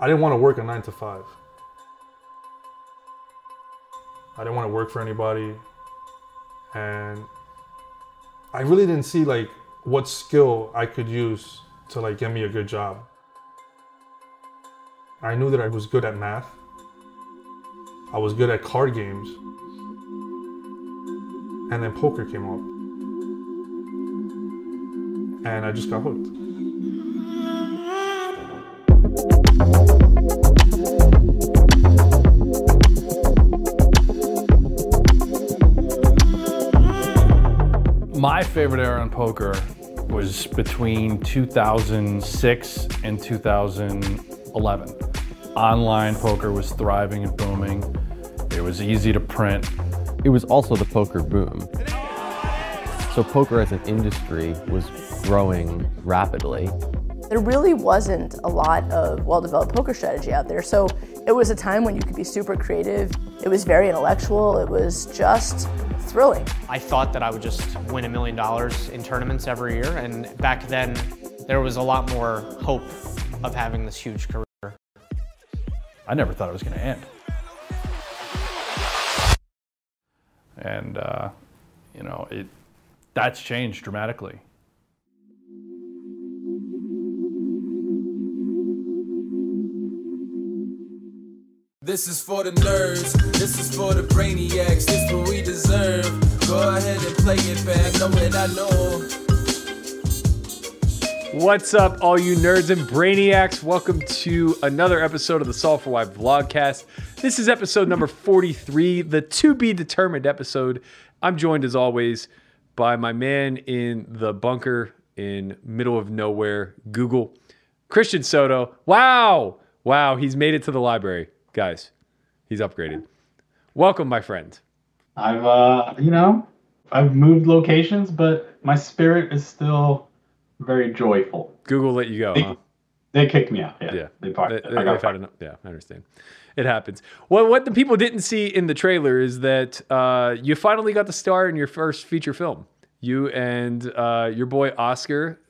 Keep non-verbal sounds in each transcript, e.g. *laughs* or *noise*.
I didn't want to work a nine to five. I didn't want to work for anybody. And I really didn't see like what skill I could use to like get me a good job. I knew that I was good at math. I was good at card games. And then poker came up. And I just got hooked. My favorite era in poker was between 2006 and 2011. Online poker was thriving and booming. It was easy to print. It was also the poker boom. So poker as an industry was growing rapidly. There really wasn't a lot of well-developed poker strategy out there. So it was a time when you could be super creative. It was very intellectual. It was just thrilling. I thought that I would just win a million dollars in tournaments every year. And back then, there was a lot more hope of having this huge career. I never thought it was going to end. And, uh, you know, it, that's changed dramatically. This is for the nerds, this is for the brainiacs, this is what we deserve. Go ahead and play it back, know I know. What's up, all you nerds and brainiacs? Welcome to another episode of the Solve for Why vlogcast. This is episode number 43, the to be determined episode. I'm joined as always by my man in the bunker in middle of nowhere, Google, Christian Soto. Wow, wow, he's made it to the library, guys. He's upgraded. Welcome, my friend. I've uh you know I've moved locations, but my spirit is still very joyful. Google let you go, They, huh? they kicked me out. Yeah, Yeah, they part. They, I got enough. Yeah, I understand. It happens. Well, what the people didn't see in the trailer is that uh, you finally got to star in your first feature film. You and uh, your boy Oscar,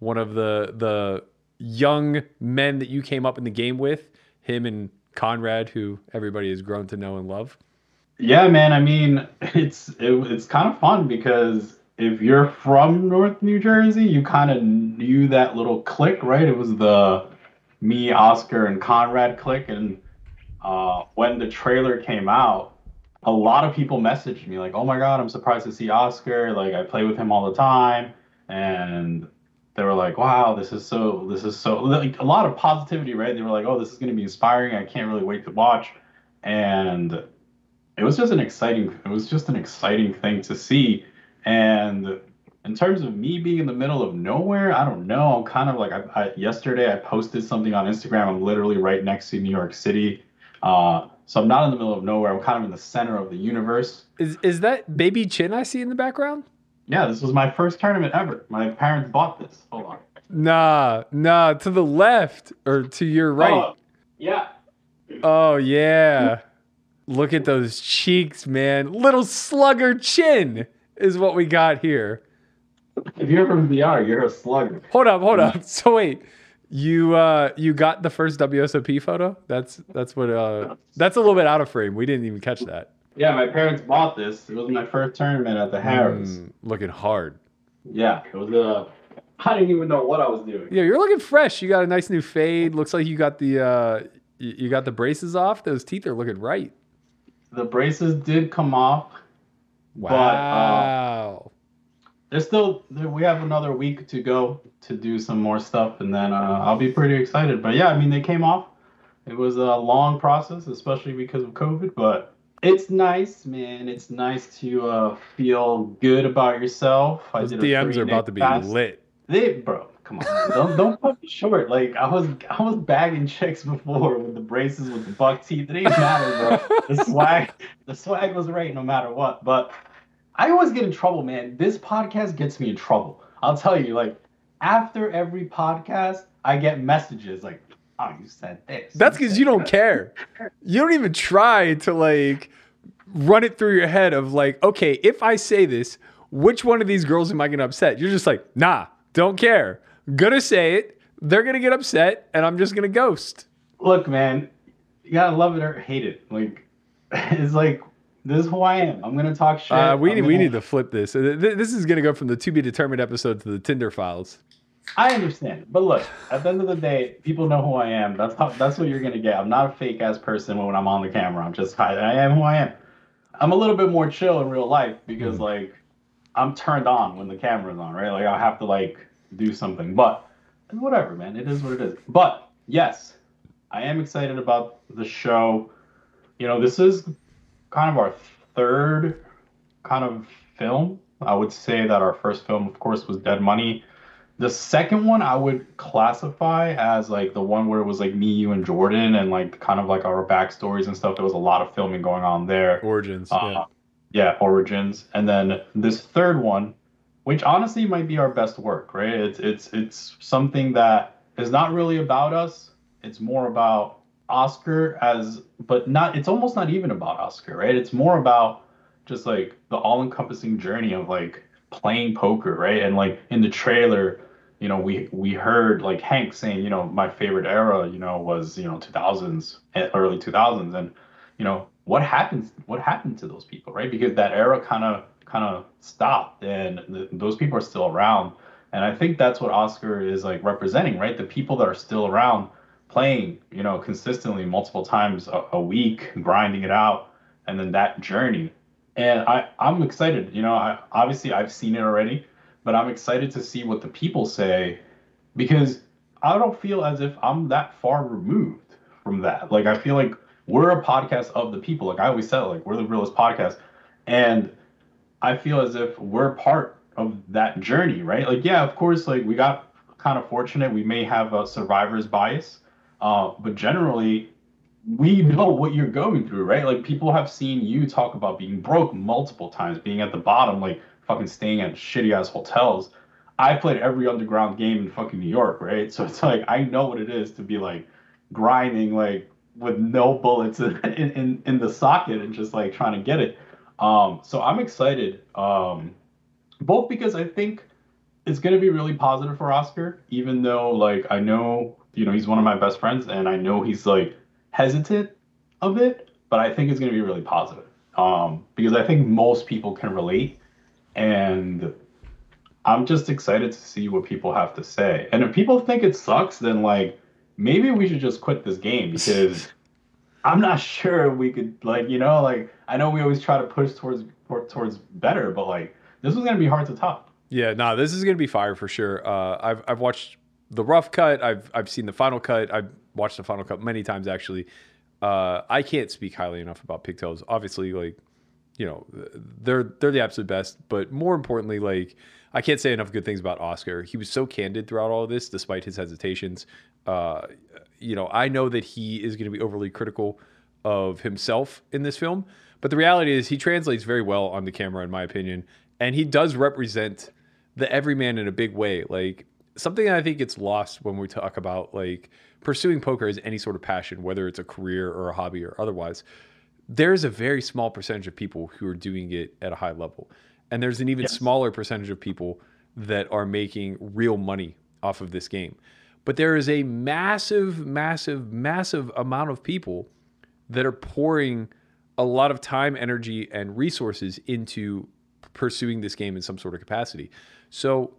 one of the the young men that you came up in the game with, him and Conrad, who everybody has grown to know and love. Yeah, man. I mean, it's it, it's kind of fun because if you're from North New Jersey, you kind of knew that little click, right? It was the me, Oscar, and Conrad click, and uh, when the trailer came out, a lot of people messaged me like, "Oh my God, I'm surprised to see Oscar. Like, I play with him all the time," and they were like, "Wow, this is so, this is so." Like a lot of positivity, right? They were like, "Oh, this is going to be inspiring. I can't really wait to watch," and it was just an exciting it was just an exciting thing to see and in terms of me being in the middle of nowhere i don't know i'm kind of like I, I, yesterday i posted something on instagram i'm literally right next to new york city uh, so i'm not in the middle of nowhere i'm kind of in the center of the universe Is is that baby chin I see in the background? Yeah this was my first tournament ever my parents bought this hold on Nah, nah, to the left or to your right. Oh, yeah Oh yeah. Look at those cheeks, man. Little slugger chin is what we got here. if you're from vr you're a slugger Hold up, hold up. So wait, you uh you got the first WSOP photo? That's that's what uh that's a little bit out of frame. We didn't even catch that. Yeah my parents bought this it was my first tournament at the Harrah's Mm, looking hard. yeah it was uh *laughs* i didn't even know what i was doing Yeah, you're looking fresh. You got a nice new fade. Looks like you got the uh you got the braces off. Those teeth are looking right. the braces did come off But, uh, Wow. there's still we have another week to go to do some more stuff and then uh, i'll be pretty excited but yeah i mean they came off it was a long process especially because of covid but it's nice man it's nice to uh, feel good about yourself I Those did DMs are about to be fast. lit. they bro come on don't don't put me short like i was i was bagging chicks before with the braces with the buck teeth it ain't matter bro the *laughs* swag the swag was right no matter what but I always get in trouble, man. This podcast gets me in trouble. I'll tell you, like, after every podcast, I get messages like, oh, you said this. That's because you don't care. *laughs* You don't even try to like run it through your head of like, okay, if I say this, which one of these girls am I gonna upset? You're just like, nah, don't care. Gonna say it. They're gonna get upset, and I'm just gonna ghost. look, man, you gotta love it or hate it. Like, *laughs* it's like this is who I am. I'm gonna talk shit. Uh, we I'm need we gonna- need to flip this. Uh, This is gonna go from the to be determined episode to the Tinder files. I understand, but look, at the end of the day, people know who I am. That's how. That's what you're gonna get. I'm not a fake ass person when I'm on the camera. I'm just I, I am who I am. I'm a little bit more chill in real life because mm-hmm. like I'm turned on when the camera's on, right? Like I have to like do something, but whatever, man. It is what it is. But yes, I am excited about the show. You know, this is kind of our third kind of film. I would say that our first film, of course, was Dead Money. The second one I would classify as like the one where it was like me, you, and Jordan, and like kind of like our backstories and stuff. There was a lot of filming going on there. Origins. Uh, yeah. yeah, Origins, and then this third one, which honestly might be our best work, right? It's it's it's something that is not really about us. It's more about Oscar as, but not. It's almost not even about Oscar, right? It's more about just like the all-encompassing journey of like playing poker, right? And like in the trailer, you know, we we heard like Hank saying, you know, my favorite era, you know, was you know 2000s, eh, early 2000s, and you know what happens what happened to those people right? Because that era kind of kind of stopped and th- those people are still around and i think that's what oscar is like representing right? The people that are still around playing you know consistently multiple times a, a week grinding it out and then that journey. And i i'm excited you know i obviously i've seen it already but i'm excited to see what the people say because i don't feel as if i'm that far removed from that like i feel like we're a podcast of the people. Like I always said, like we're the realest podcast. And I feel as if we're part of that journey, right? Like, yeah, of course, like we got kind of fortunate. We may have a survivor's bias. Uh, but generally, we know what you're going through, right? Like people have seen you talk about being broke multiple times, being at the bottom, like fucking staying at shitty ass hotels. I played every underground game in fucking New York, right? So it's like I know what it is to be like grinding like with no bullets *laughs* in, in, in the socket and just like trying to get it. Um, so I'm excited, um, both because I think it's going to be really positive for Oscar, even though like I know, you know, he's one of my best friends and I know he's like hesitant of it, but I think it's going to be really positive. Um, because I think most people can relate and I'm just excited to see what people have to say. And if people think it sucks, then like maybe we should just quit this game *laughs* because I'm not sure we could like you know like I know we always try to push towards towards better, but like this was gonna be hard to top. Yeah, no, this is gonna be fire for sure. Uh, I've I've watched the rough cut. I've I've seen the final cut. I've watched the final cut many times actually. Uh, I can't speak highly enough about Pigtails. Obviously, like you know, they're they're the absolute best. But more importantly, like I can't say enough good things about Oscar. He was so candid throughout all of this, despite his hesitations. Uh, you know, I know that he is going to be overly critical of himself in this film, but the reality is he translates very well on the camera, in my opinion, and he does represent the everyman in a big way. Like something I think gets lost when we talk about like pursuing poker as any sort of passion, whether it's a career or a hobby or otherwise. There's a very small percentage of people who are doing it at a high level, and there's an even Yes. smaller percentage of people that are making real money off of this game. But there is a massive, massive, massive amount of people that are pouring a lot of time, energy, and resources into pursuing this game in some sort of capacity. So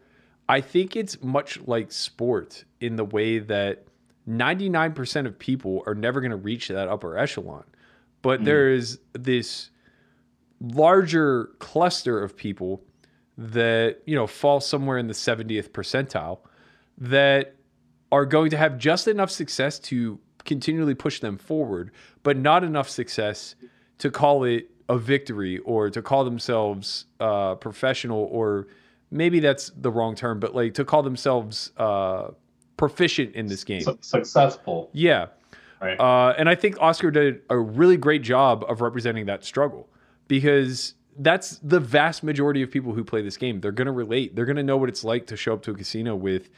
I think it's much like sport in the way that 99% of people are never going to reach that upper echelon. But there is this larger cluster of people that, you know, fall somewhere in the 70th percentile that are going to have just enough success to continually push them forward, but not enough success to call it a victory or to call themselves uh, professional, or maybe that's the wrong term, but like to call themselves uh, proficient in this game. Su- successful, yeah. Right? Uh, and I think Oscar did a really great job of representing that struggle because that's the vast majority of people who play this game. They're going to relate. They're going to know what it's like to show up to a casino with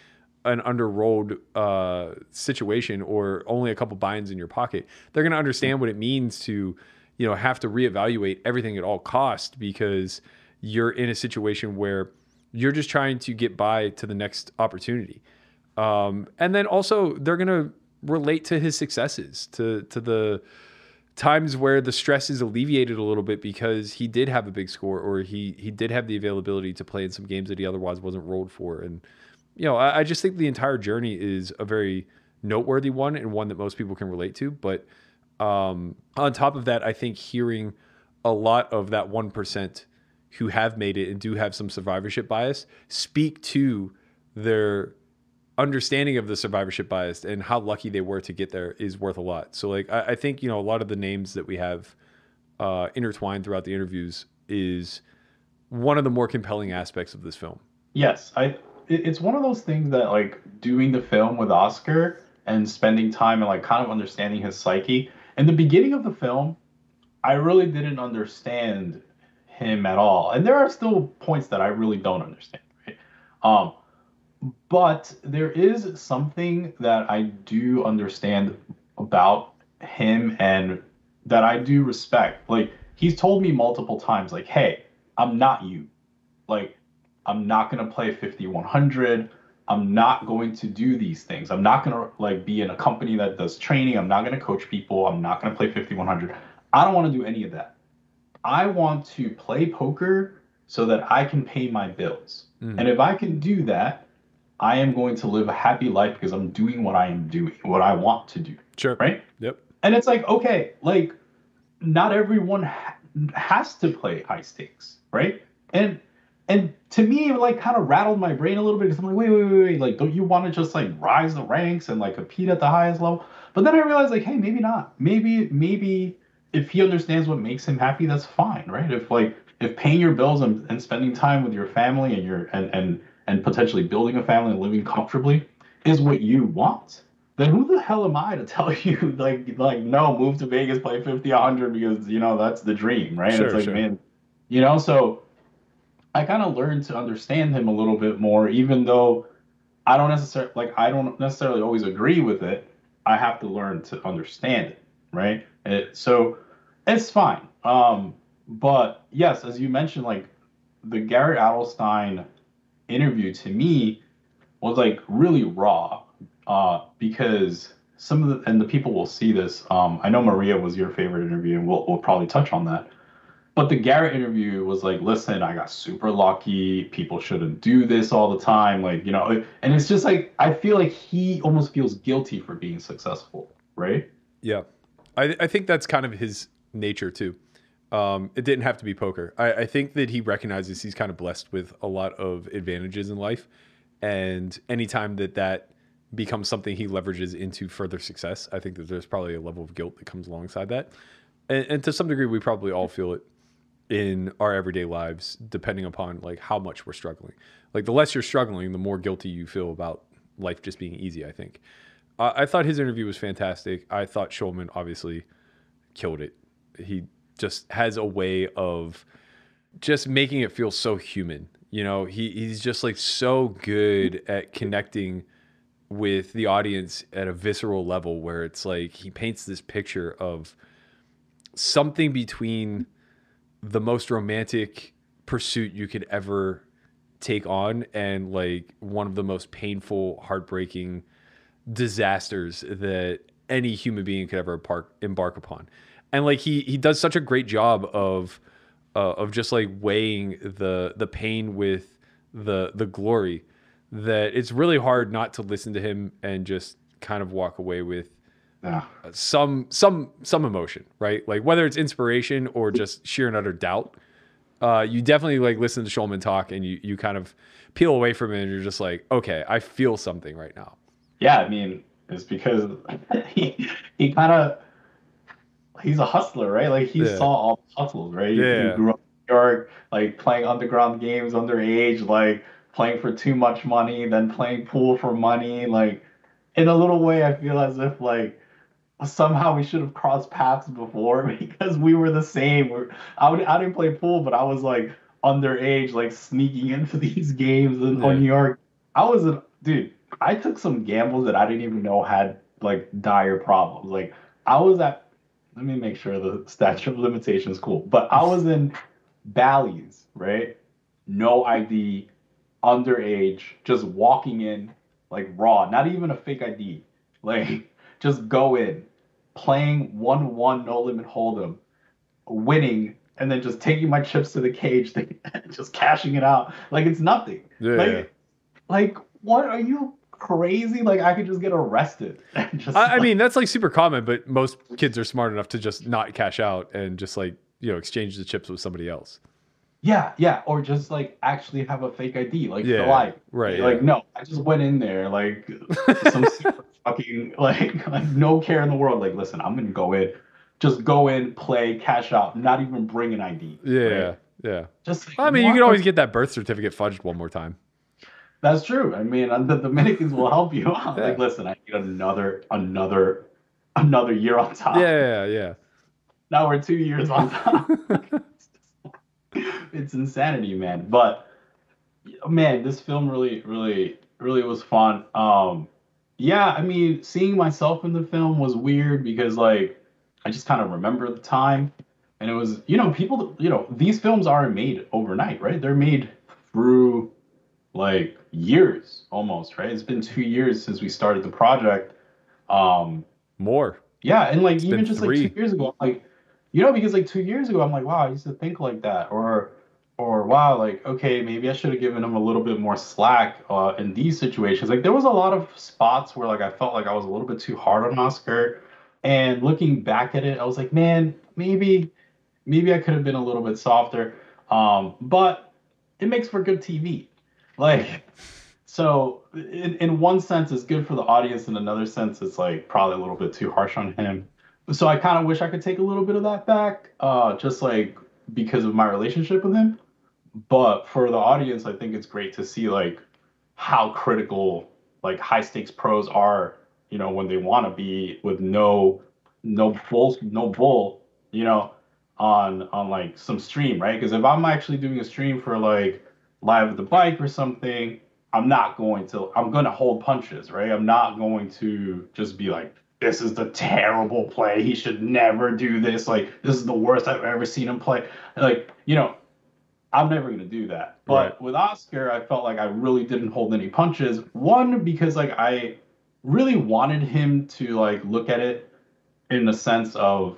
an underrolled uh, situation or only a couple buy-ins in your pocket. They're going to understand what it means to, you know, have to reevaluate everything at all cost because you're in a situation where you're just trying to get by to the next opportunity. Um, and then also they're gonna relate to his successes, to to the times where the stress is alleviated a little bit because he did have a big score or he he did have the availability to play in some games that he otherwise wasn't rolled for. And you know, I, I just think the entire journey is a very noteworthy one and one that most people can relate to. But um, on top of that, I think hearing a lot of that one percent who have made it and do have some survivorship bias speak to their understanding of the survivorship bias and how lucky they were to get there is worth a lot. So like I, I think you know a lot of the names that we have uh, intertwined throughout the interviews is one of the more compelling aspects of this film. Yes, I. It's one of those things that like doing the film with Oscar and spending time and like kind of understanding his psyche. In the beginning of the film, I really didn't understand him at all, and there are still points that I really don't understand. Right? Um, but there is something that I do understand about him and that I do respect. Like he's told me multiple times, like, "Hey, I'm not you. Like, I'm not gonna play 5100. I'm not going to do these things. I'm not gonna like be in a company that does training. I'm not gonna coach people. I'm not gonna play 5100. I don't want to do any of that. I want to play poker so that I can pay my bills. Mm-hmm. And if I can do that, I am going to live a happy life because I'm doing what I am doing, what I want to do. Sure. Right? Yep. And it's like, okay, like not everyone ha- has to play high stakes, right? And and to me, it like kind of rattled my brain a little bit because I'm like, wait, wait, wait, wait, like, don't you want to just like rise the ranks and like compete at the highest level? But then I realized, like, hey, maybe not. Maybe, maybe if he understands what makes him happy, that's fine, right? If like if paying your bills and, and spending time with your family and your and and and potentially building a family and living comfortably is what you want, then who the hell am I to tell *laughs* you like like no, move to Vegas, play 50, 100 because you know that's the dream, right? Sure, it's like sure. man, you know, so I kind of learned to understand him a little bit more, even though I don't necessarily like I don't necessarily always agree with it. I have to learn to understand it, right? It, so it's fine. Um, but yes, as you mentioned, like the Garrett Adelstein interview to me was like really raw uh, because some of the and the people will see this. Um, I know Maria was your favorite interview, and we'll we'll probably touch on that. But the Garrett interview was like, listen, I got super lucky. People shouldn't do this all the time. Like, you know, and it's just like, I feel like he almost feels guilty for being successful, right? Yeah, I, I think that's kind of his nature too. Um, it didn't have to be poker. I, I think that he recognizes he's kind of blessed with a lot of advantages in life, and anytime that that becomes something he leverages into further success, I think that there's probably a level of guilt that comes alongside that, and, and to some degree, we probably all feel it in our everyday lives, depending upon like how much we're struggling. Like the less you're struggling, the more guilty you feel about life just being easy. I think. Uh, I thought his interview was fantastic. I thought Schulman obviously killed it. He just has a way of just making it feel so human. You know, he, he's just like so good at connecting with the audience at a visceral level where it's like he paints this picture of something between the most romantic pursuit you could ever take on and like one of the most painful, heartbreaking disasters that any human being could ever embark, embark upon. And like he he does such a great job of uh, of just like weighing the the pain with the the glory that it's really hard not to listen to him and just kind of walk away with Yeah. some some some emotion, right? Like whether it's inspiration or just sheer and utter doubt. Uh, you definitely like listen to Schulman talk and you you kind of peel away from it and you're just like, okay, I feel something right now. Yeah, I mean, it's because *laughs* he he kind of he's a hustler, right? Like he Yeah. saw all the hustles, right? Yeah. He grew up in New York, like playing underground games underage, like playing for too much money, then playing pool for money. Like in a little way, I feel as if like somehow we should have crossed paths before *laughs* because we were the same. We're, I would I didn't play pool, but I was like underage, like sneaking into *laughs* these games in Yeah. New York. I was a dude. I took some gambles that I didn't even know had like dire problems. Like I was at. Let me make sure the statute of limitations cool. But I was in Bally's, right? No ID, underage, just walking in like raw, not even a fake ID, like *laughs* just go in, playing one one no limit hold'em, winning, and then just taking my chips to the cage, *laughs* just cashing it out like it's nothing. Yeah. Like, like what are you crazy? Like I could just get arrested. *laughs* just, I, I mean, that's like super common, but most kids are smart enough to just not cash out and just like you know exchange the chips with somebody else. Yeah, yeah, or just like actually have a fake ID, like Yeah, life. right, Like yeah. no, I just went in there like *laughs* some super fucking like like no care in the world. Like listen, I'm gonna go in, just go in, play, cash out, not even bring an ID. Yeah, right? yeah. Just I mean, you can always get that birth certificate fudged one more time. That's true. I mean, the Dominicans will help you out. Yeah. Like listen, I need another another another year on top. Yeah, yeah, yeah. now we're two years on top. *laughs* it's insanity, man. But man, this film really, really, really was fun. Um, yeah, I mean, seeing myself in the film was weird because like I just kind of remember the time, and it was you know people you know these films aren't made overnight, right? They're made through like years almost, right? It's been two years since we started the project. Um, More. yeah, and like It's even just three. like two years ago, I'm like you know, because like two years ago, I'm like, wow, I used to think like that, or or wow, like okay, maybe I should have given him a little bit more slack uh, in these situations. Like there was a lot of spots where like I felt like I was a little bit too hard on Oscar, and looking back at it, I was like, man, maybe maybe I could have been a little bit softer. Um, but it makes for good TV. Like so in, in one sense it's good for the audience. In another sense it's like probably a little bit too harsh on him. So i kind of wish i could take a little bit of that back uh just like because of my relationship with him. But for the audience i think it's great to see like how critical like high stakes pros are you know when they want to be with no no bull no bull you know on on like some stream right? Because if i'm actually doing a stream for like live at the bike or something i'm not going to i'm going to hold punches right? I'm not going to just be like this is the terrible play he should never do this like this is the worst i've ever seen him play. Like you know i'm never going to do that. But Right. with oscar i felt like i really didn't hold any punches. One because like i really wanted him to like look at it in the sense of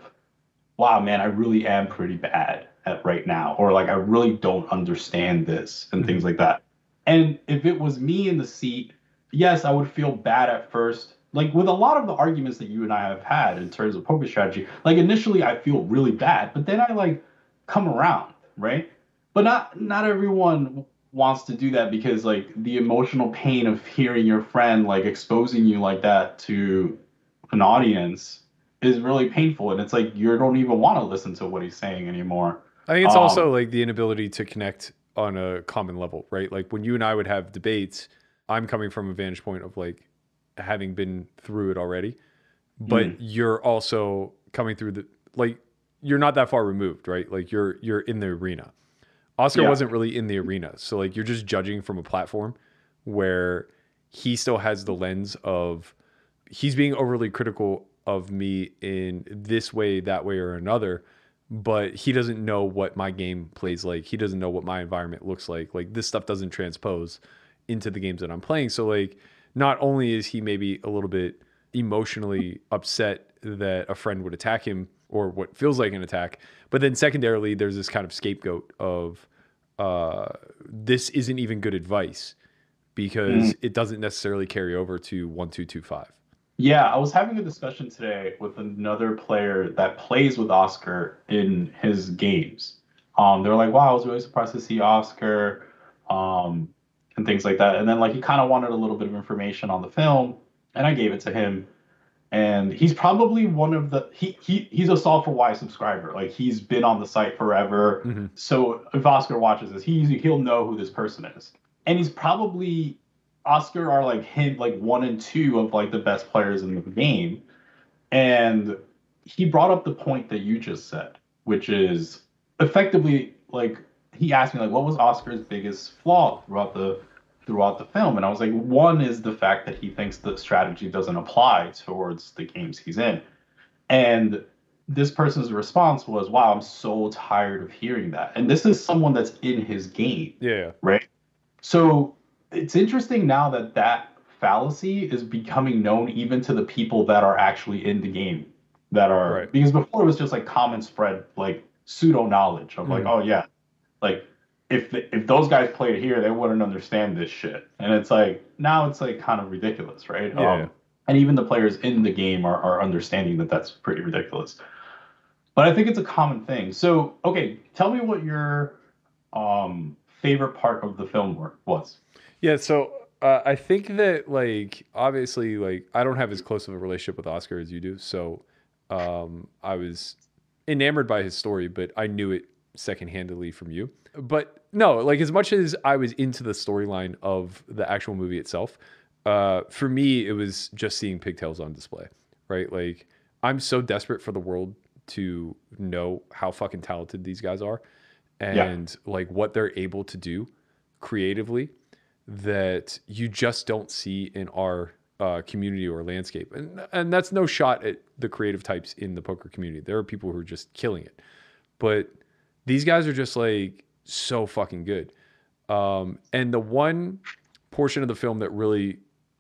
wow man i really am pretty bad at right now or like i really don't understand this and things like that. And if it was me in the seat yes i would feel bad at first. Like with a lot of the arguments that you and i have had in terms of poker strategy like initially i feel really bad but then i like come around right? But not not everyone wants to do that because like the emotional pain of hearing your friend like exposing you like that to an audience is really painful and it's like you don't even want to listen to what he's saying anymore I think it's Um, also like the inability to connect on a common level, right? Like when you and I would have debates, I'm coming from a vantage point of like having been through it already, but Mm. you're also coming through the like you're not that far removed, right? Like you're you're in the arena. Oscar Yeah. wasn't really in the arena, so like you're just judging from a platform where he still has the lens of he's being overly critical of me in this way, that way, or another, but he doesn't know what my game plays like. He doesn't know what my environment looks like. Like this stuff doesn't transpose into the games that I'm playing. So like not only is he maybe a little bit emotionally upset that a friend would attack him or what feels like an attack, but then secondarily there's this kind of scapegoat of uh this isn't even good advice because it doesn't necessarily carry over to 1225. Yeah, I was having a discussion today with another player that plays with Oscar in his games. Um, they were like, "Wow, I was really surprised to see Oscar," um, and things like that. And then like he kind of wanted a little bit of information on the film, and I gave it to him. And he's probably one of the he he he's a Solve for Why subscriber. Like he's been on the site forever. Mhm. So if Oscar watches this, he he'll know who this person is. And he's probably Oscar are like him, like one and two of like the best players in the game. And he brought up the point that you just said, which is effectively like he asked me like, what was Oscar's biggest flaw throughout the throughout the film? And I was like, one is the fact that he thinks the strategy doesn't apply towards the games he's in. And this person's response was, wow, I'm so tired of hearing that. And this is someone that's in his game Yeah. right? So it's interesting now that that fallacy is becoming known even to the people that are actually in the game that are Right. because before it was just like common spread like pseudo knowledge of like Mm. oh yeah like if if those guys played here they wouldn't understand this shit and it's like now it's like kind of ridiculous right Um, Yeah, yeah. and even the players in the game are, are understanding that that's pretty ridiculous but i think it's a common thing so okay tell me what your um favorite part of the film work was Yeah, so uh, I think that like obviously like I don't have as close of a relationship with Oscar as you do, so um, I was enamored by his story, but I knew it secondhandedly from you. But no, like as much as I was into the storyline of the actual movie itself, uh, for me it was just seeing pigtails on display, right? Like I'm so desperate for the world to know how fucking talented these guys are and like what they're able to do creatively that you just don't see in our uh, community or landscape. And and that's no shot at the creative types in the poker community. There are people who are just killing it. But these guys are just like so fucking good. Um, and the one portion of the film that really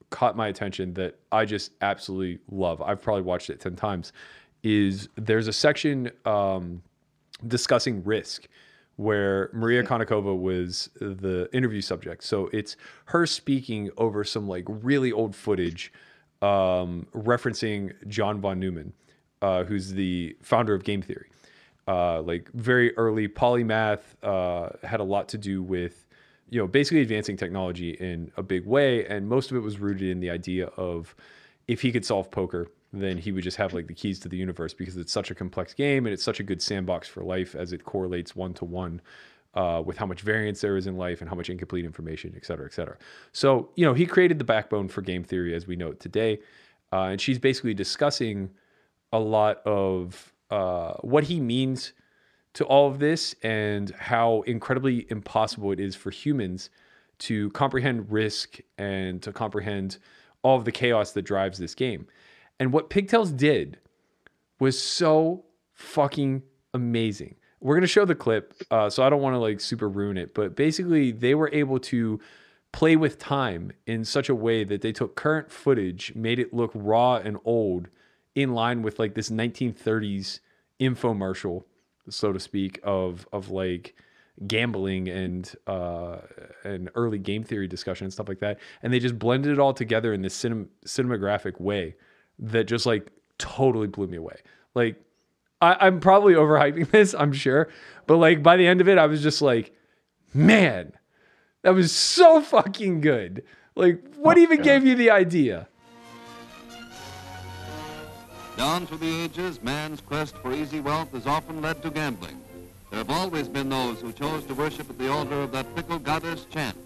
caught my attention that I just absolutely love, I've probably watched it 10 times, is there's a section um, discussing risk where Maria Konnikova was the interview subject. So it's her speaking over some like really old footage um, referencing John von Neumann, uh, who's the founder of game theory. Uh, like very early polymath uh, had a lot to do with you know basically advancing technology in a big way and most of it was rooted in the idea of if he could solve poker then he would just have like the keys to the universe because it's such a complex game and it's such a good sandbox for life as it correlates one to one with how much variance there is in life and how much incomplete information, et cetera, et cetera. So, you know, he created the backbone for game theory as we know it today. Uh, and she's basically discussing a lot of uh, what he means to all of this and how incredibly impossible it is for humans to comprehend risk and to comprehend all of the chaos that drives this game. And what Pigtails did was so fucking amazing. We're gonna show the clip, uh, so I don't want to like super ruin it, but basically they were able to play with time in such a way that they took current footage, made it look raw and old, in line with like this 1930s infomercial, so to speak, of of like gambling and uh and early game theory discussion and stuff like that and they just blended it all together in this cinem- cinematographic way that just like totally blew me away like I, i'm probably overhyping *laughs* this i'm sure but like by the end of it i was just like man that was so fucking good like what even gave you the idea Down through the ages, man's quest for easy wealth has often led to gambling. There have always been those who chose to worship at the altar of that fickle goddess chance.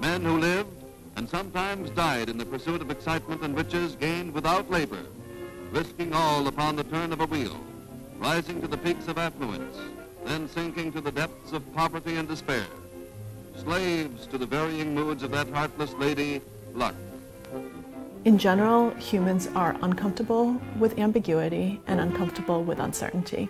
Men who lived and sometimes died in the pursuit of excitement and riches gained without labor, risking all upon the turn of a wheel, rising to the peaks of affluence, then sinking to the depths of poverty and despair. Slaves to the varying moods of that heartless lady, luck. In general, humans are uncomfortable with ambiguity and uncomfortable with uncertainty.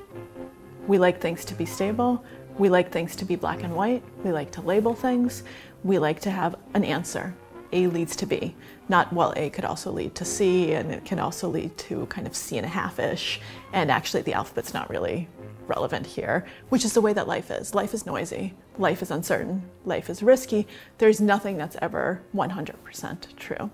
We like things to be stable. We like things to be black and white. We like to label things. We like to have an answer. A leads to B. Not, well, A could also lead to C, and it can also lead to kind of C and a half ish. And actually, the alphabet's not really relevant here, which is the way that life is. Life is noisy. Life is uncertain. Life is risky. There's nothing that's ever 100% true.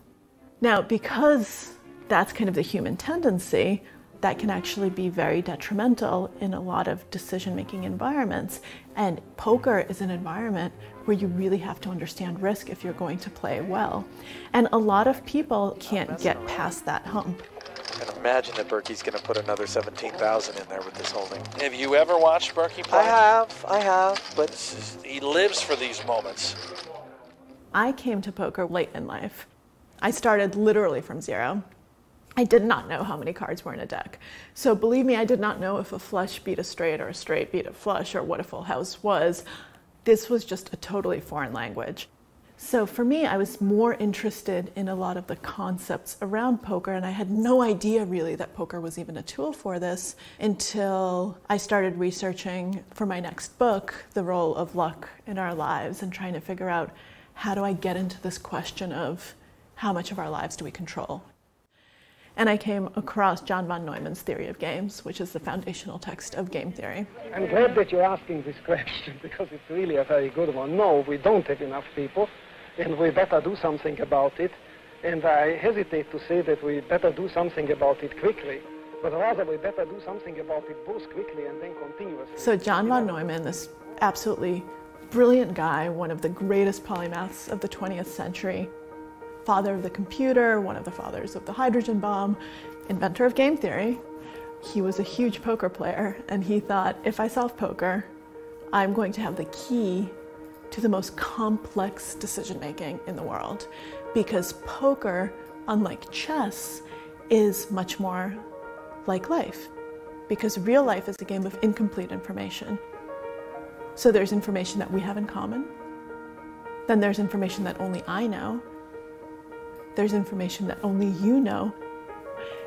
Now, because that's kind of the human tendency, that can actually be very detrimental in a lot of decision making environments. And poker is an environment where you really have to understand risk if you're going to play well. And a lot of people can't get past that hump. I can imagine that Berkey's going to put another 17,000 in there with this holding. Have you ever watched Berkey play? I have, I have, but He lives for these moments. I came to poker late in life. I started literally from zero. I did not know how many cards were in a deck. So believe me, I did not know if a flush beat a straight or a straight beat a flush or what a full house was. This was just a totally foreign language. So for me, I was more interested in a lot of the concepts around poker, and I had no idea really that poker was even a tool for this until I started researching for my next book the role of luck in our lives and trying to figure out how do I get into this question of how much of our lives do we control? And I came across John von Neumann's theory of games, which is the foundational text of game theory. I'm glad that you're asking this question *laughs* because it's really a very good one. No, we don't have enough people, and we better do something about it. And I hesitate to say that we better do something about it quickly, but rather we better do something about it both quickly and then continuously. So, John von Neumann, this absolutely brilliant guy, one of the greatest polymaths of the 20th century, father of the computer, one of the fathers of the hydrogen bomb, inventor of game theory. He was a huge poker player, and he thought if I solve poker, I'm going to have the key to the most complex decision making in the world. Because poker, unlike chess, is much more like life. Because real life is a game of incomplete information. So there's information that we have in common, then there's information that only I know, there's information that only you know.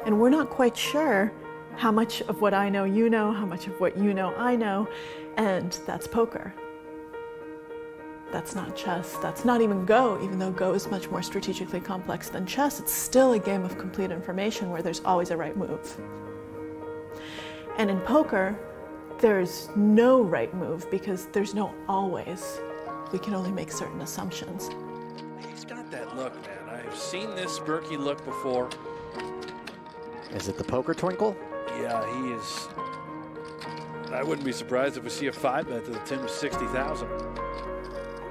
And we're not quite sure how much of what I know you know, how much of what you know I know, and that's poker. That's not chess. That's not even Go, even though Go is much more strategically complex than chess. It's still a game of complete information where there's always a right move. And in poker, there's no right move because there's no always. We can only make certain assumptions. He's got that look, man. I've seen this Berkey look before. Is it the poker twinkle? Yeah, he is. I wouldn't be surprised if we see a five bet to the tune of 60,000.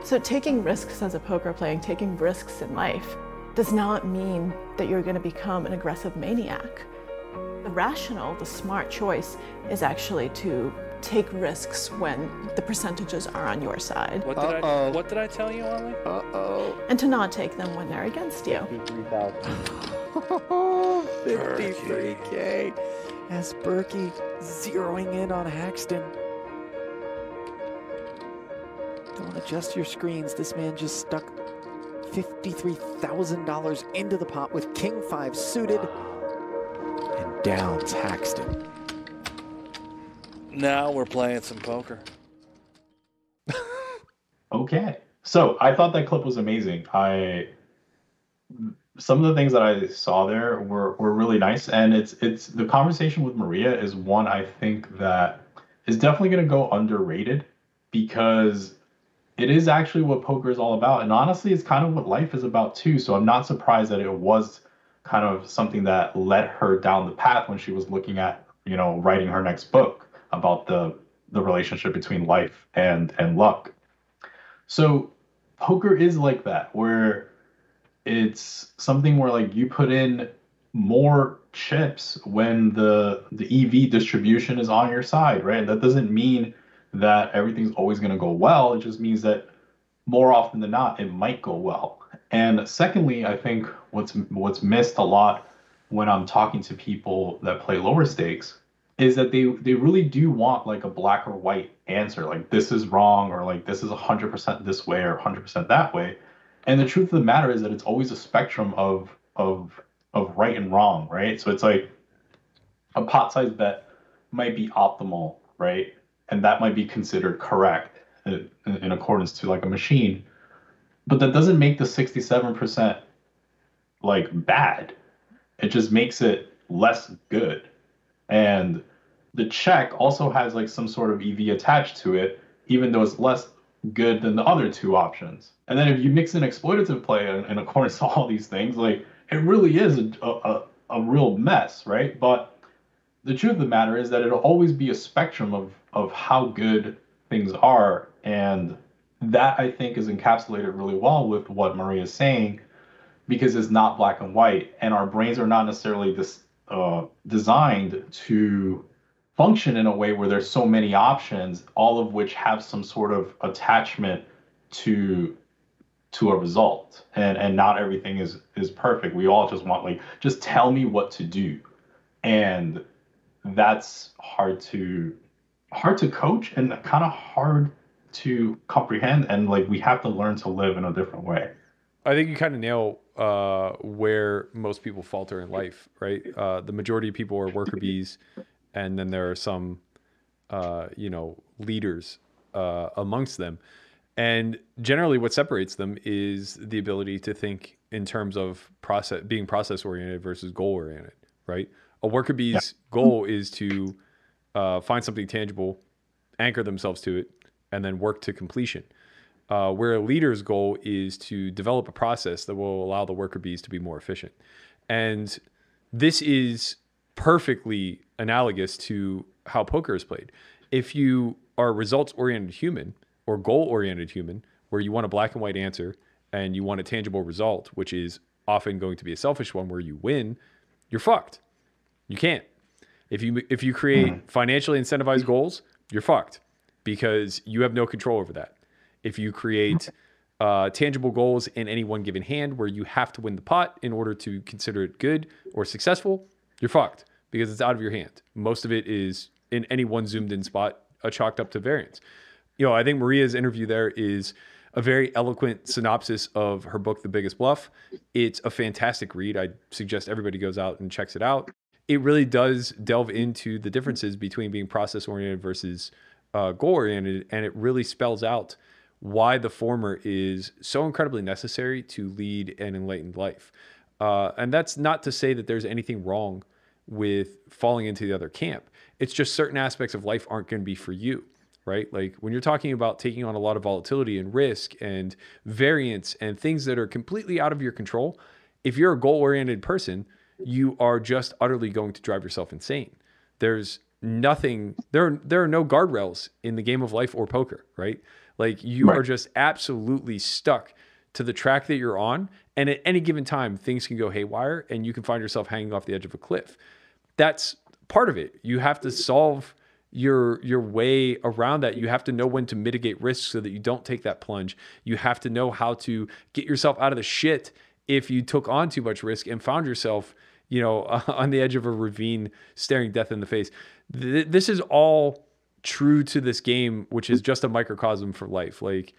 So, taking risks as a poker player, taking risks in life, does not mean that you're going to become an aggressive maniac. The rational, the smart choice is actually to take risks when the percentages are on your side. What did I what did I tell you, Ollie? Uh-oh. And to not take them when they're against you. *laughs* 53K. As Berkey zeroing in on Haxton. Don't adjust your screens. This man just stuck $53,000 into the pot with King 5 suited and downs Haxton. Now we're playing some poker. *laughs* Okay. So I thought that clip was amazing. I some of the things that I saw there were, were really nice. And it's it's the conversation with Maria is one I think that is definitely gonna go underrated because it is actually what poker is all about. And honestly, it's kind of what life is about too. So I'm not surprised that it was kind of something that led her down the path when she was looking at, you know, writing her next book about the the relationship between life and and luck. So poker is like that where it's something where like you put in more chips when the the EV distribution is on your side, right? That doesn't mean that everything's always going to go well. It just means that more often than not it might go well. And secondly, I think what's what's missed a lot when I'm talking to people that play lower stakes is that they they really do want like a black or white answer like this is wrong or like this is 100% this way or 100% that way. And the truth of the matter is that it's always a spectrum of of of right and wrong right? So it's like a pot size bet might be optimal right? And that might be considered correct uh, in, in accordance to like a machine. But that doesn't make the 67% like bad. It just makes it less good and the check also has like some sort of EV attached to it, even though it's less good than the other two options. And then if you mix in exploitative play and, in accordance to all these things, like it really is a, a, a real mess, right? But the truth of the matter is that it'll always be a spectrum of, of how good things are. And that I think is encapsulated really well with what Maria is saying because it's not black and white. And our brains are not necessarily this uh, designed to function in a way where there's so many options, all of which have some sort of attachment to to a result. And and not everything is is perfect. We all just want like just tell me what to do. And that's hard to hard to coach and kind of hard to comprehend and like we have to learn to live in a different way. I think you kind of nail uh, where most people falter in life, right? Uh, the majority of people are worker bees, and then there are some, uh, you know, leaders uh, amongst them. And generally, what separates them is the ability to think in terms of process being process oriented versus goal oriented, right? A worker bee's goal is to uh, find something tangible, anchor themselves to it, and then work to completion. Uh, where a leader's goal is to develop a process that will allow the worker bees to be more efficient. And this is perfectly analogous to how poker is played. If you are a results oriented human or goal oriented human, where you want a black and white answer and you want a tangible result, which is often going to be a selfish one where you win, you're fucked. You can't. If you if you create financially incentivized goals, you're fucked because you have no control over that. If you create uh, tangible goals in any one given hand where you have to win the pot in order to consider it good or successful, you're fucked because it's out of your hand. Most of it is in any one zoomed in spot, uh, chalked up to variance. You know, I think Maria's interview there is a very eloquent synopsis of her book, The Biggest Bluff. It's a fantastic read. I suggest everybody goes out and checks it out. It really does delve into the differences between being process oriented versus uh, goal oriented, and it really spells out why the former is so incredibly necessary to lead an enlightened life. Uh, and that's not to say that there's anything wrong with falling into the other camp. It's just certain aspects of life aren't going to be for you, right? Like when you're talking about taking on a lot of volatility and risk and variance and things that are completely out of your control, if you're a goal oriented person, you are just utterly going to drive yourself insane. There's nothing there there are no guardrails in the game of life or poker, right? Like you Right. are just absolutely stuck to the track that you're on and at any given time things can go haywire and you can find yourself hanging off the edge of a cliff. That's part of it. You have to solve your your way around that. You have to know when to mitigate risks so that you don't take that plunge. You have to know how to get yourself out of the shit if you took on too much risk and found yourself, you know, *laughs* on the edge of a ravine staring death in the face. Th- this is all true to this game, which is just a microcosm for life. Like,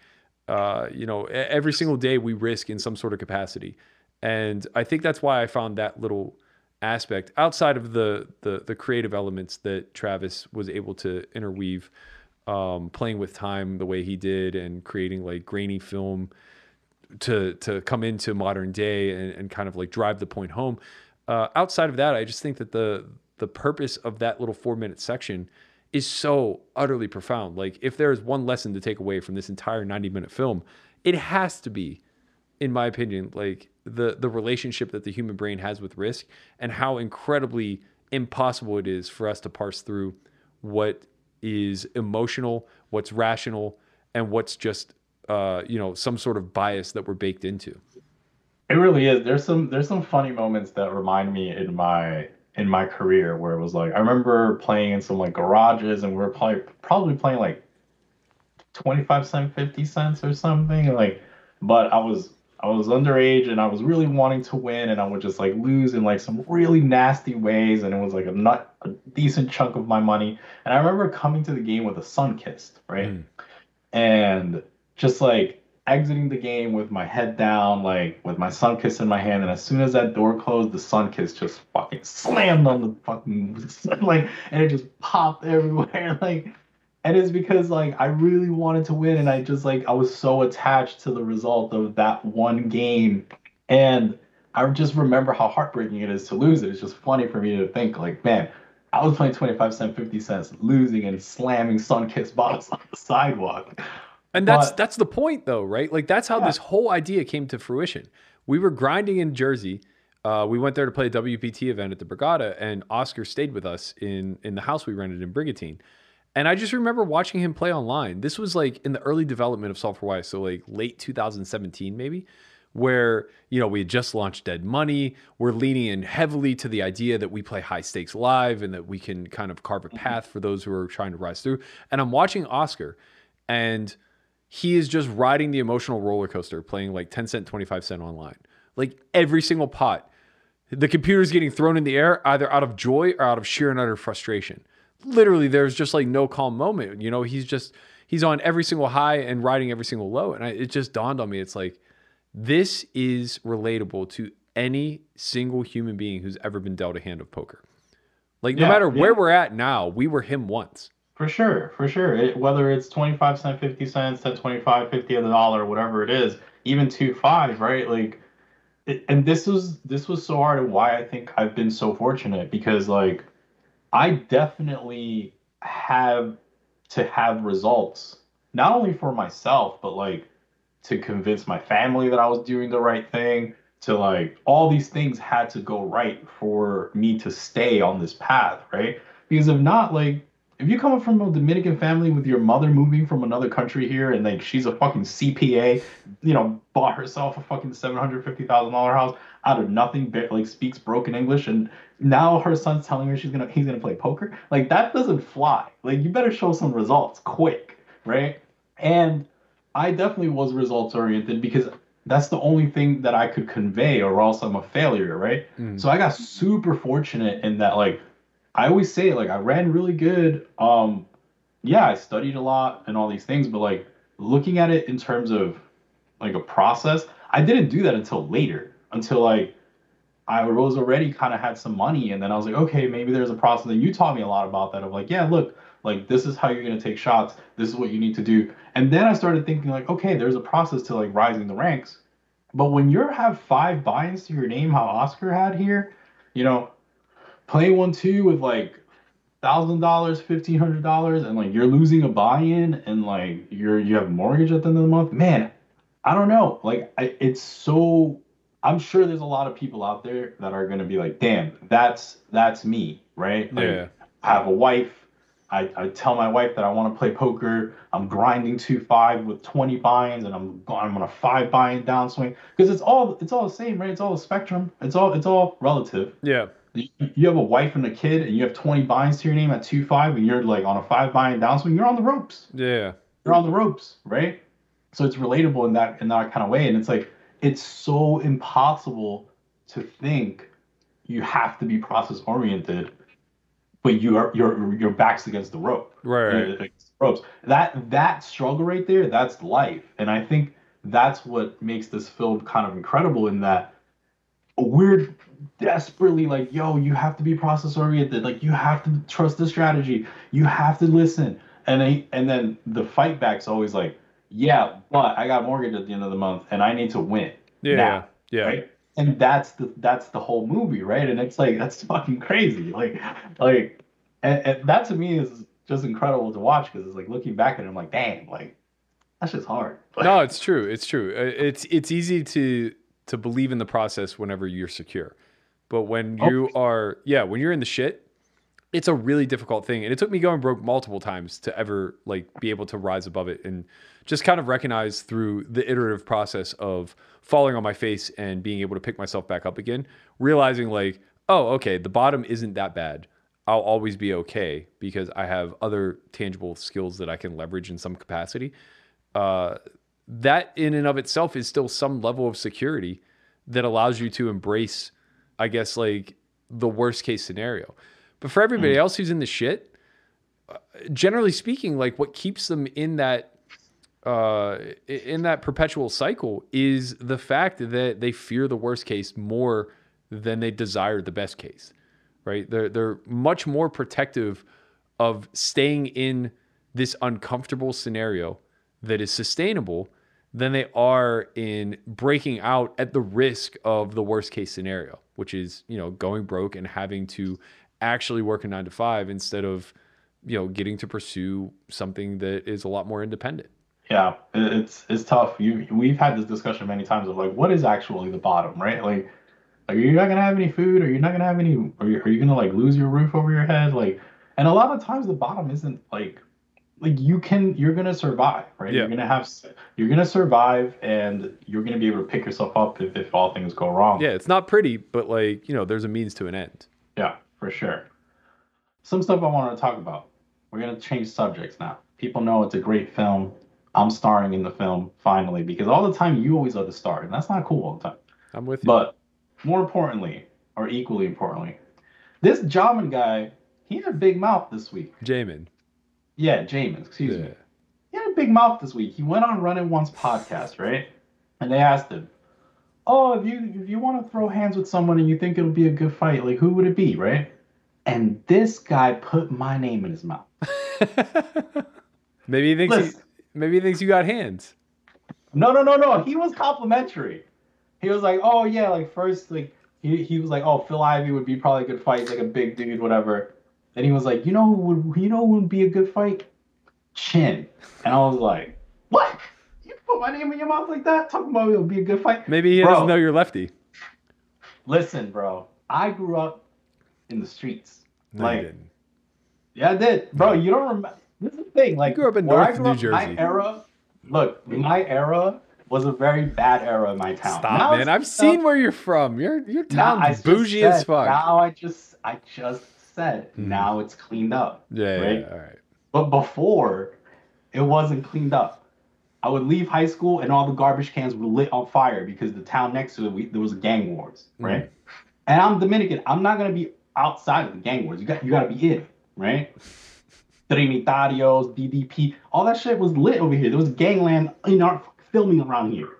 uh, you know, every single day we risk in some sort of capacity, and I think that's why I found that little aspect outside of the the, the creative elements that Travis was able to interweave, um, playing with time the way he did, and creating like grainy film to to come into modern day and, and kind of like drive the point home. Uh, outside of that, I just think that the the purpose of that little four minute section is so utterly profound. Like if there is one lesson to take away from this entire 90 minute film, it has to be, in my opinion, like the the relationship that the human brain has with risk and how incredibly impossible it is for us to parse through what is emotional, what's rational, and what's just uh, you know some sort of bias that we're baked into. It really is. There's some there's some funny moments that remind me in my in my career where it was like I remember playing in some like garages and we were probably probably playing like 25 cent 50 cents or something like but I was I was underage and I was really wanting to win and I would just like lose in like some really nasty ways and it was like a not a decent chunk of my money. And I remember coming to the game with a Sunkist right? Mm. And just like exiting the game with my head down, like with my Sunkist in my hand, and as soon as that door closed, the Sunkist just fucking slammed on the fucking *laughs* like, and it just popped everywhere, *laughs* like. And it's because like I really wanted to win, and I just like I was so attached to the result of that one game, and I just remember how heartbreaking it is to lose it. It's just funny for me to think like, man, I was playing 25 cent, 50 cents, losing and slamming Sunkist bottles *laughs* on the sidewalk. And that's But- that's the point though, right? Like that's how this whole idea came to fruition. We were grinding in Jersey. Uh, we went there to play a WPT event at the Borgata, and Oscar stayed with us in in the house we rented in Brigantine. And I just remember watching him play online. This was like in the early development of Solve for Why, so like late 2017 maybe, where you know we had just launched Dead Money. We're leaning in heavily to the idea that we play high stakes live and that we can kind of carve a path for those who are trying to rise through. And I'm watching Oscar, and he is just riding the emotional roller coaster playing like 10 cent 25 cent online. Like every single pot. The computer's getting thrown in the air either out of joy or out of sheer and utter frustration. Literally there's just like no calm moment. You know he's just he's on every single high and riding every single low. And I, it just dawned on me it's like this is relatable to any single human being who's ever been dealt a hand of poker. Like no Yeah, matter yeah. where we're at now we were him once For sure, for sure. It, whether it's 25 cent, 50 cents, to 25, 50 of the dollar, whatever it is, even two five, right? Like it- and this was this was so hard and why I think I've been so fortunate because like I definitely have to have results not only for myself but like to convince my family that I was doing the right thing to like all these things had to go right for me to stay on this path right because if not like if you come from a Dominican family with your mother moving from another country here and like she's a fucking CPA, you know, bought herself a fucking seven hundred fifty thousand dollar house out of nothing, like speaks broken English, and now her son's telling her she's gonna he's gonna play poker. Like that doesn't fly. Like you better show some results quick, right? And I definitely was results oriented because that's the only thing that I could convey, or else I'm a failure, right? Mm. So I got super fortunate in that like I always say like I ran really good. Um yeah, I studied a lot and all these things, but like looking at it in terms of like a process, I didn't do that until later. Until like I was already kind of had some money and then I was like, okay, maybe there's a process and you taught me a lot about that of like, yeah, look, like this is how you're gonna take shots, this is what you need to do. And then I started thinking like, okay, there's a process to like rising the ranks. But when you have five buy-ins to your name, how Oscar had here, you know, play one two with like thousand dollars, fifteen hundred dollars, and like you're losing a buy-in and like you're you have mortgage at the end of the month, man, I don't know. Like I, it's so I'm sure there's a lot of people out there that are gonna be like, damn, that's that's me, right? Like, Yeah. I have a wife. I, I tell my wife that I want to play poker. I'm grinding two five with 20 buy-ins, and I'm going. I'm on a five buy-in downswing because it's all it's all the same, right? It's all a spectrum. It's all it's all relative. Yeah. You, have a wife and a kid, and you have 20 buy-ins to your name at two five, and you're like on a five buy-in downswing. You're on the ropes. Yeah. You're on the ropes, right? So it's relatable in that in that kind of way, and it's like it's so impossible to think you have to be process oriented, but you are your your back's against the rope Right. against the ropes. That that struggle right there, that's life, and I think that's what makes this film kind of incredible in that we're desperately like, yo, you have to be process oriented, like you have to trust the strategy, you have to listen, and then and then the fight back's always like, yeah, but I got mortgage at the end of the month, and I need to win. Yeah. now, yeah. right? And that's the that's the whole movie, right? And it's like that's *laughs* fucking crazy. Like like and, and that to me is just incredible to watch because it's like looking back at it, I'm like, damn, like that's just hard. *laughs* no, it's true. It's true. Uh, It's it's easy to to believe in the process whenever you're secure, but when Oh. you are, yeah, when you're in the shit, it's a really difficult thing. And it took me going broke multiple times to ever like be able to rise above it and just kind of recognize through the iterative process of falling on my face and being able to pick myself back up again, realizing like, oh, okay, the bottom isn't that bad. I'll always be okay because I have other tangible skills that I can leverage in some capacity. Uh, that in and of itself is still some level of security that allows you to embrace, I guess, like the worst case scenario. But for everybody else who's in the shit, uh, generally speaking, like what keeps them in that uh, in that perpetual cycle is the fact that they fear the worst case more than they desire the best case. Right? They're they're much more protective of staying in this uncomfortable scenario that is sustainable than they are in breaking out at the risk of the worst case scenario, which is, you know, going broke and having to actually work a 9 to 5 instead of, you know, getting to pursue something that is a lot more independent. Yeah, it's it's tough. You we've had this discussion many times of like what is actually the bottom, right? Like, like you're not gonna have any food, or you're not gonna have any, or you- are you gonna like lose your roof over your head? Like, and a lot of times the bottom isn't like, like you can you're gonna survive, right? Yeah. You're gonna have you're gonna survive, and you're gonna be able to pick yourself up if if all things go wrong. Yeah, it's not pretty, but like, you know, there's a means to an end. Yeah, for sure. Some stuff I wanted to talk about. We're gonna change subjects now. People know it's a great film. I'm starring in the film finally because all the time you always are the star, and that's not cool all the time. I'm with you. But more importantly, or equally importantly, this Jamin guy, he had a big mouth this week. Jamin. Yeah, Jamin, excuse me. He had a big mouth this week. He went on Run It Once podcast, right? And they asked him, "Oh, if you if you want to throw hands with someone and you think it'll be a good fight, like who would it be, right?" And this guy put my name in his mouth. *laughs* Maybe he thinks he, maybe he thinks you got hands. No, no, no, no. He was complimentary. he was like, oh yeah, like first like he, he was like, oh Phil Ivey would be probably a good fight, He's like a big dude, whatever. Then he was like, you know who would you know who would be a good fight? Chin. And I was like, what? You put my name in your mouth like that? Talking about it would be a good fight? Maybe he Bro. doesn't know you're lefty. Listen, bro. I grew up in the streets. No, like, yeah, I did, bro. You don't remember? This is the thing. Like, you grew up in North New up, Jersey. My era. Look, my era was a very bad era in my town. Stop, Now man. I've seen where you're from. Your your town's bougie as fuck. Now I just, I just said. Mhm. Now it's cleaned up. yeah, right? yeah, all right. But before, it wasn't cleaned up. I would leave high school and all the garbage cans were lit on fire because the town next to it, we, there was gang wars, right? And I'm Dominican. I'm not gonna be outside of the gang wars. You got you gotta be in, right? *laughs* Trinitarios, DDP, all that shit was lit over here. There was gangland in our filming around here,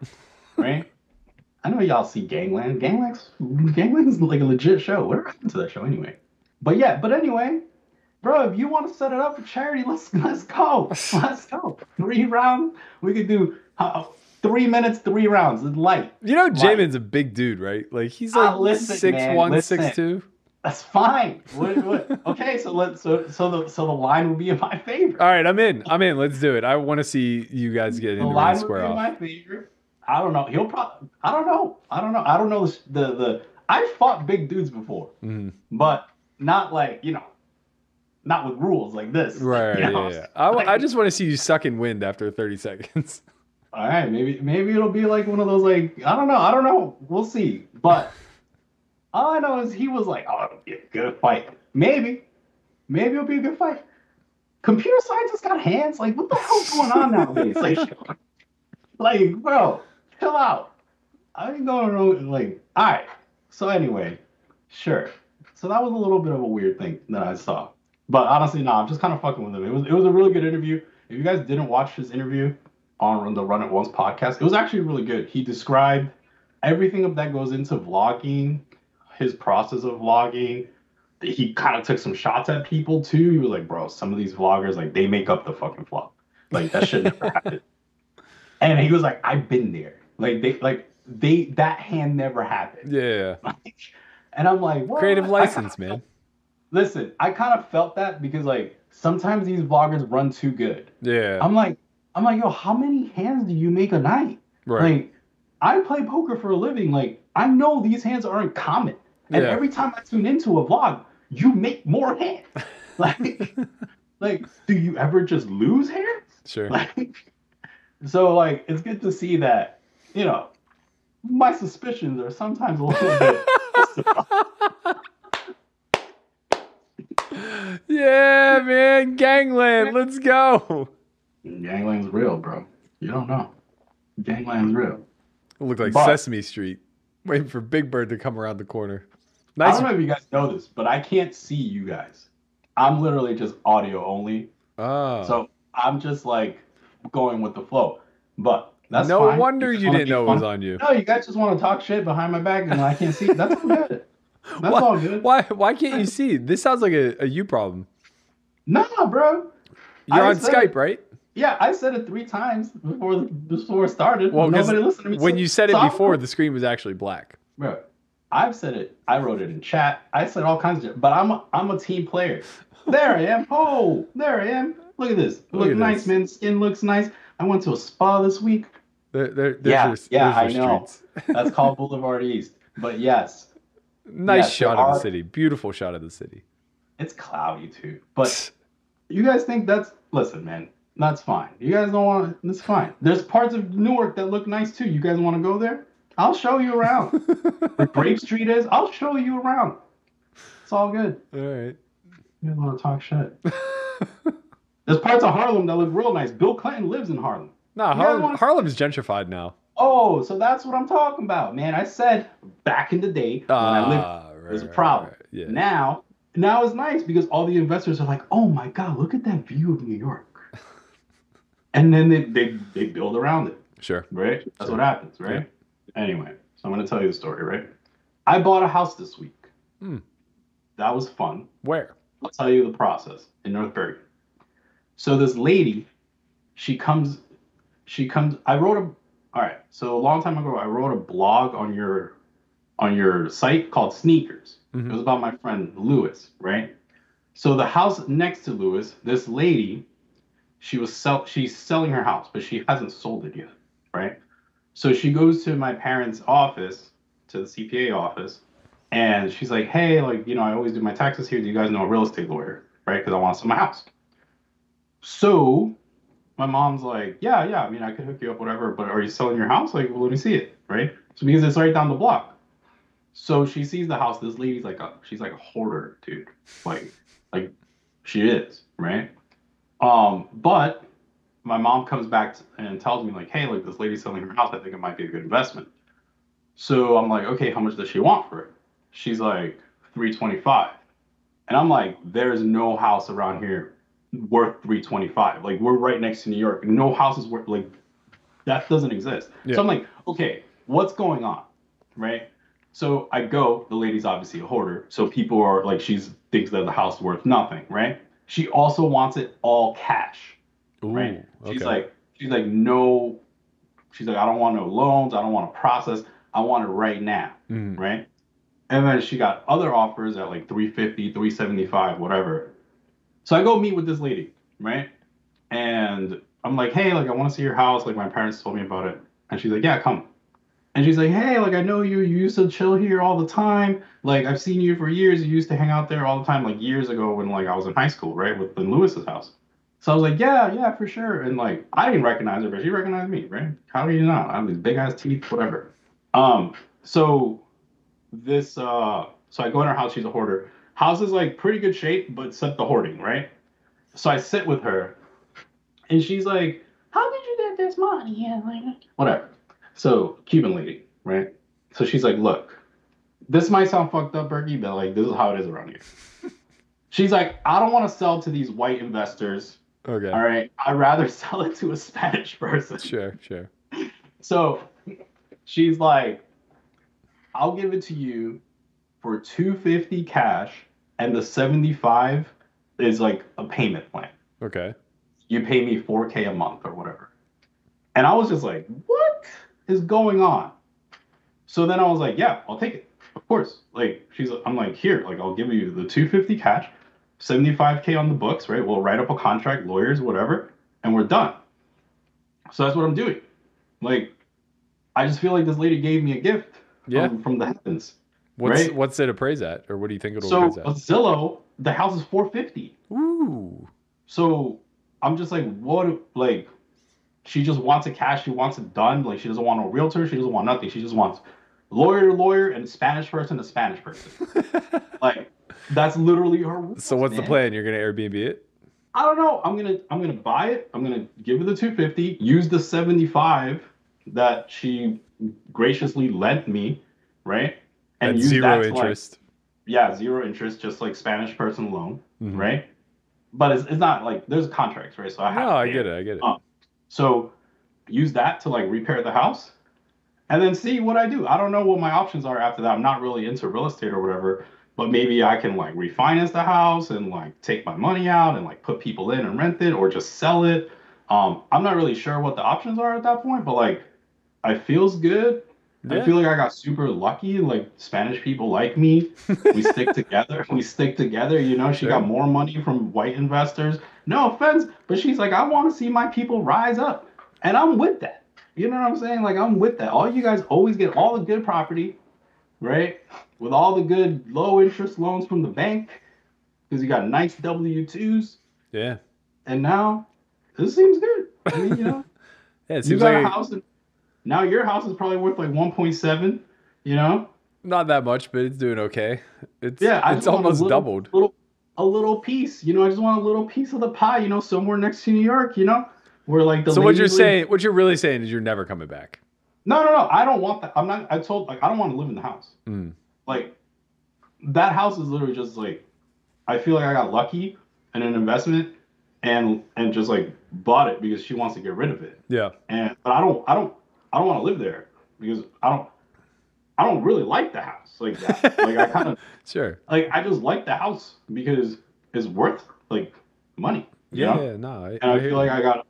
right? *laughs* I know y'all see Gangland. Gangland's Gangland is like a legit show. What happened to that show anyway? But yeah, but anyway, bro, if you want to set it up for charity, *laughs* let's let's go. *laughs* Let's go. Three rounds. We could do uh, three minutes, three rounds. Light. You know. Jamin's a big dude, right? Like he's Ah, like listen, six man, one, listen. six two. That's fine. What, what? *laughs* okay, so let so so the so the line will be in my favor. All right, I'm in. I'm in. Let's do it. I want to see you guys get The into line square be in off. my favor. I don't know. He'll probably. I don't know. I don't know. I don't know the the. the I fought big dudes before, Mhm. but not like you know, not with rules like this. *laughs* Right, you yeah, know? yeah. I, w- I just want to see you suck in wind after 30 seconds. *laughs* All right, maybe maybe it'll be like one of those like I don't know, I don't know. We'll see. But *laughs* all I know is he was like, "Oh, it'll be a good fight." Maybe, maybe it'll be a good fight. Computer scientists got hands. Like, what the hell's going on nowadays? Like, like, bro, chill out. I ain't going to like. All right. So anyway, sure. So that was a little bit of a weird thing that I saw. But honestly, no, I'm just kind of fucking with him. It was it was a really good interview. If you guys didn't watch his interview on the Run It Once podcast, it was actually really good. He described everything that goes into vlogging, his process of vlogging. He kind of took some shots at people too. He was like, "Bro, some of these vloggers like they make up the fucking vlog. Like that shit never happened." *laughs* And he was like, "I've been there. Like they like they that hand never happened." Yeah. And I'm like, what? Creative license, kinda- man. *laughs* Listen, I kind of felt that because like sometimes these vloggers run too good. Yeah. I'm like, I'm like, yo, how many hands do you make a night? Right. Like, I play poker for a living. Like, I know these hands aren't common. And Yeah. every time I tune into a vlog, you make more hands. *laughs* Like, like, do you ever just lose hands? Sure. Like, *laughs* so like, it's good to see that, you know, my suspicions are sometimes a little bit. *laughs* yeah, man. Gangland. Let's go. Gangland's real, bro. You don't know. Gangland's real. It looked like But- Sesame Street, waiting for Big Bird to come around the corner. I Nice. don't know if you guys know this, but I can't see you guys. I'm literally just audio only. Oh. So I'm just like going with the flow. But that's no fine. wonder just you didn't know it was on you. No, you guys just want to talk shit behind my back and I can't see. That's all good. *laughs* That's why, all good. Why? Why can't you see? This sounds like a, a you problem. Nah, bro. You're I on Skype, it- right? Yeah, I said it three times before before it started. Well, 'cause nobody listened to me. when so- you said it so I'm- before, the screen was actually black. Bro, I've said it. I wrote it in chat. I said all kinds of shit. But I'm a, I'm a team player. *laughs* There I am. Oh, there I am. Look at this. Look Look at nice, this. man. Skin looks nice. I went to a spa this week. There, there, there's yeah, your, yeah, I know. streets. *laughs* That's called Boulevard East. But yes, Nice Yes, shot of the city. Beautiful shot of the city. it's cloudy too. But *laughs* you guys think that's listen, man. That's fine. You guys don't want. That's fine. There's parts of Newark that look nice too. You guys want to go there? I'll show you around. *laughs* Where Grape Street is, I'll show you around. It's all good. All right. You guys want to talk shit? There's parts of Harlem that look real nice. Bill Clinton lives in Harlem. No, Harlem, wanna- Harlem's gentrified now. Oh, so that's what I'm talking about, man. I said back in the day when I lived, Ah, it was a problem. right, yeah. Now, now it's nice because all the investors are like, "Oh my God, look at that view of New York," *laughs* and then they they, they build around it, Sure. right? That's what happens, right? Anyway, so I'm gonna tell you the story, right? I bought a house this week. Hmm. That was fun. Where? I'll tell you the process in North Bergen. So this lady, she comes, she comes. I wrote a, all right. So a long time ago, I wrote a blog on your on your site called Sneakers. It mm-hmm. was about my friend Lewis, right? So the house next to Lewis, this lady, she was sell she's selling her house, but she hasn't sold it yet, right? So she goes to my parents' office, to the CPA office, and she's like, "Hey, like you know, I always do my taxes here. Do you guys know a real estate lawyer, right? Because I want to sell my house." So my mom's like, "Yeah, yeah. I mean, I could hook you up, whatever. But are you selling your house? Like, well, let me see it, right? So because it's right down the block." So she sees the house. This lady's like a she's like a hoarder, dude. Like like she is, right? Um, but my mom comes back and tells me like, hey, like this lady's selling her house. I think it might be a good investment. So I'm like, okay, how much does she want for it? She's like 325. And I'm like, there's no house around here worth 325. Like we're right next to New York. No house is worth like that doesn't exist. Yeah. So I'm like, okay, what's going on? Right? So I go, the lady's obviously a hoarder. So people are like, she's thinks that the house is worth nothing, right? She also wants it all cash. right? She's okay. like, she's like, no, she's like, I don't want no loans, I don't want to process, I want it right now, Mhm. right? And then she got other offers at like 350, 375, whatever. So I go meet with this lady, right? And I'm like, hey, like I want to see your house. Like my parents told me about it. And she's like, yeah, come. And she's like, hey, like I know you. You used to chill here all the time. Like I've seen you for years. You used to hang out there all the time, like years ago when like I was in high school, right, with in Lewis's house. So I was like, yeah, yeah, for sure. And like I didn't recognize her, but she recognized me, right? How do you not? I have these big ass teeth, whatever. Um, so this uh so I go in her house, she's a hoarder. House is like pretty good shape, but except the hoarding, right? So I sit with her and she's like, How did you get this money? And like whatever. So Cuban lady, right? So she's like, Look, this might sound fucked up, Berkey, but like this is how it is around here. *laughs* she's like, I don't want to sell to these white investors. Okay. All right. I'd rather *laughs* sell it to a Spanish person. Sure, sure. So she's like, I'll give it to you for 250 cash and the 75 is like a payment plan. Okay. You pay me 4k a month or whatever. And I was just like, what is going on? So then I was like, yeah, I'll take it. Of course. Like she's I'm like, here, like I'll give you the 250 cash, 75k on the books, right? We'll write up a contract, lawyers, whatever, and we're done. So that's what I'm doing. Like I just feel like this lady gave me a gift Yeah. from, from the heavens. What's right? what's it appraise at, or what do you think it'll So appraise a at? Zillow, the house is 450. Ooh. So I'm just like, what? Like, she just wants it cash. She wants it done. Like, she doesn't want no realtor. She doesn't want nothing. She just wants lawyer to lawyer and Spanish person to Spanish person. *laughs* like, that's literally her. rules, So what's the plan? You're gonna Airbnb it? I don't know. I'm gonna I'm gonna buy it. I'm gonna give her the 250. Use the 75 that she graciously lent me, right? At use zero that to, like- interest. yeah, zero interest, just like Spanish person loan, Mhm. right? But it's, it's not like there's contracts, right? So I have No, to I get it. I get it. Um, so use that to like repair the house, and then see what I do. I don't know what my options are after that. I'm not really into real estate or whatever, but maybe I can like refinance the house and like take my money out and like put people in and rent it or just sell it. Um, I'm not really sure what the options are at that point, but like, it feels good. I feel like I got super lucky. Like Spanish people like me. We *laughs* stick together. We stick together. You know, she got more money from white investors. No offense, but she's like, I want to see my people rise up, and I'm with that. You know what I'm saying? Like I'm with that. All you guys always get all the good property, right? With all the good low interest loans from the bank, because you got nice W twos, Yeah. and now this seems good. I mean, you know. *laughs* Yeah, it you seems got like a house. In, now your house is probably worth like 1.7. You know. not that much, but it's doing okay. It's Yeah, I it's almost little- doubled. Little, a little piece. You know, I just want a little piece of the pie. You know, somewhere next to New York. You know, where like the. So what you're saying, what you're really saying is you're never coming back. No, no, no. I don't want that. I'm not. I told like I don't want to live in the house. Mm. Like that house is literally just like I feel like I got lucky in an investment and and just like bought it because she wants to get rid of it. Yeah. And but I don't I don't I don't want to live there because I don't I don't really like the house like that. like I kind of *laughs* Sure. like I just like the house because it's worth like money. Yeah, know? yeah, no, I- and I, I feel like you. I got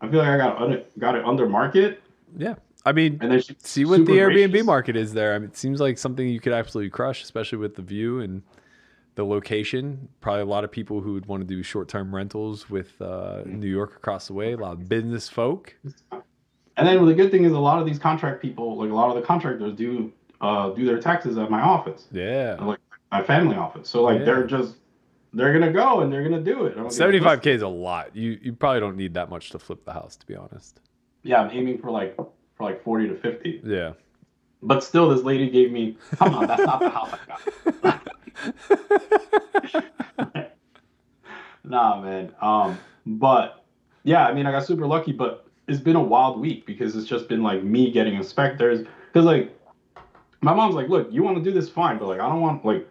I feel like I got under, got it under market. Yeah. I mean, and then see what the Airbnb gracious. market is there. I mean, it seems like something you could absolutely crush, especially with the view and the location. Probably a lot of people who would want to do short-term rentals with uh, New York across the way. A lot of business folk. And then the good thing is a lot of these contract people, like a lot of the contractors, do uh, do their taxes at my office, Yeah, like my family office. So like Yeah. they're just they're gonna go and they're gonna do it. Seventy-five k is a lot. You you probably don't need that much to flip the house, to be honest. Yeah, I'm aiming for like for like forty to fifty. Yeah. But still, this lady gave me. Come on, that's not the house I got. *laughs* nah, man. Um, but yeah, I mean, I got super lucky, but it's been a wild week because it's just been like me getting inspectors. Because like, my mom's like, look, you want to do this, fine, but like, I don't want like,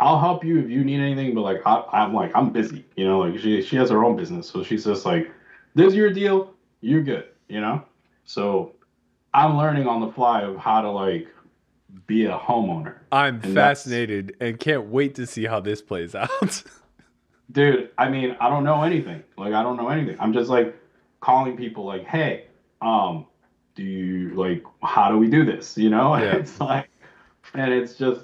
I'll help you if you need anything, but like, I, I'm like, I'm busy, you know. Like, she she has her own business, so she's just like, this is your deal, you're good, you know. So I'm learning on the fly of how to like be a homeowner. I'm And fascinated and can't wait to see how this plays *laughs* out. Dude, I mean, I don't know anything. Like I don't know anything. I'm just like calling people like, "Hey, um, do you like how do we do this?" You know? And *laughs* Yeah. it's like and it's just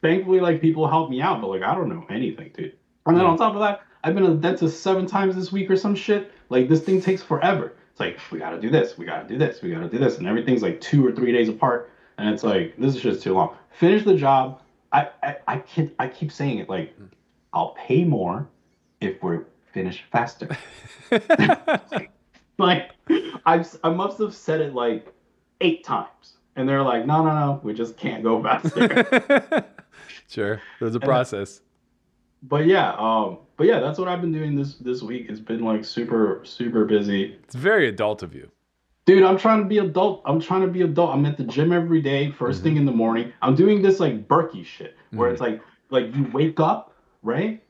thankfully like people help me out, but like I don't know anything, dude. And then on top of that, I've been to the dentist seven times this week or some shit. Like this thing takes forever. It's like we gotta do this, we gotta do this, we gotta do this, and everything's like two or three days apart. And it's like this is just too long. Finish the job. I I, I keep I keep saying it like I'll pay more if we're finished faster. like *laughs* *laughs* *laughs* I've I must have said it like eight times, and they're like, no no no, we just can't go faster. *laughs* sure, there's a And- process. but yeah, um, but yeah, that's what I've been doing this this week. It's been like super super busy. It's very adult of you. Dude, I'm trying to be adult. I'm trying to be adult. I'm at the gym every day, 1st Mm-hmm. thing in the morning. I'm doing this like Berkey shit, where it's like like you wake up, right?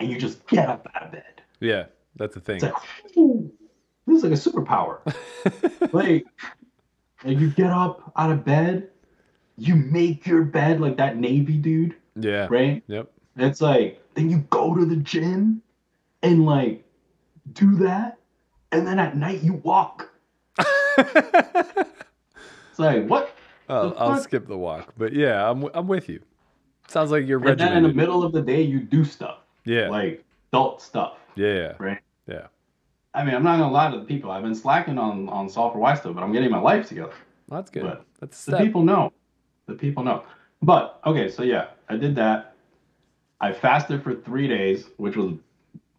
And you just get up out of bed. Yeah, that's the thing. It's like, "Ooh, this is like a superpower. *laughs* like, like you get up out of bed, you make your bed like that Navy dude, Yeah. right? Yep. It's like then you go to the gym and like do that, and then at night you walk. *laughs* it's like what? I'll, I'll skip the walk, but yeah, I'm I'm with you. Sounds like you're And then in the middle of the day you do stuff. Yeah. Like adult stuff. yeah. Right. Yeah. I mean, I'm not gonna lie to the people. I've been slacking on on Solve for Why stuff, but I'm getting my life together. That's good. But That's the people know. The people know. But okay, so yeah, I did that. I fasted for three days, which was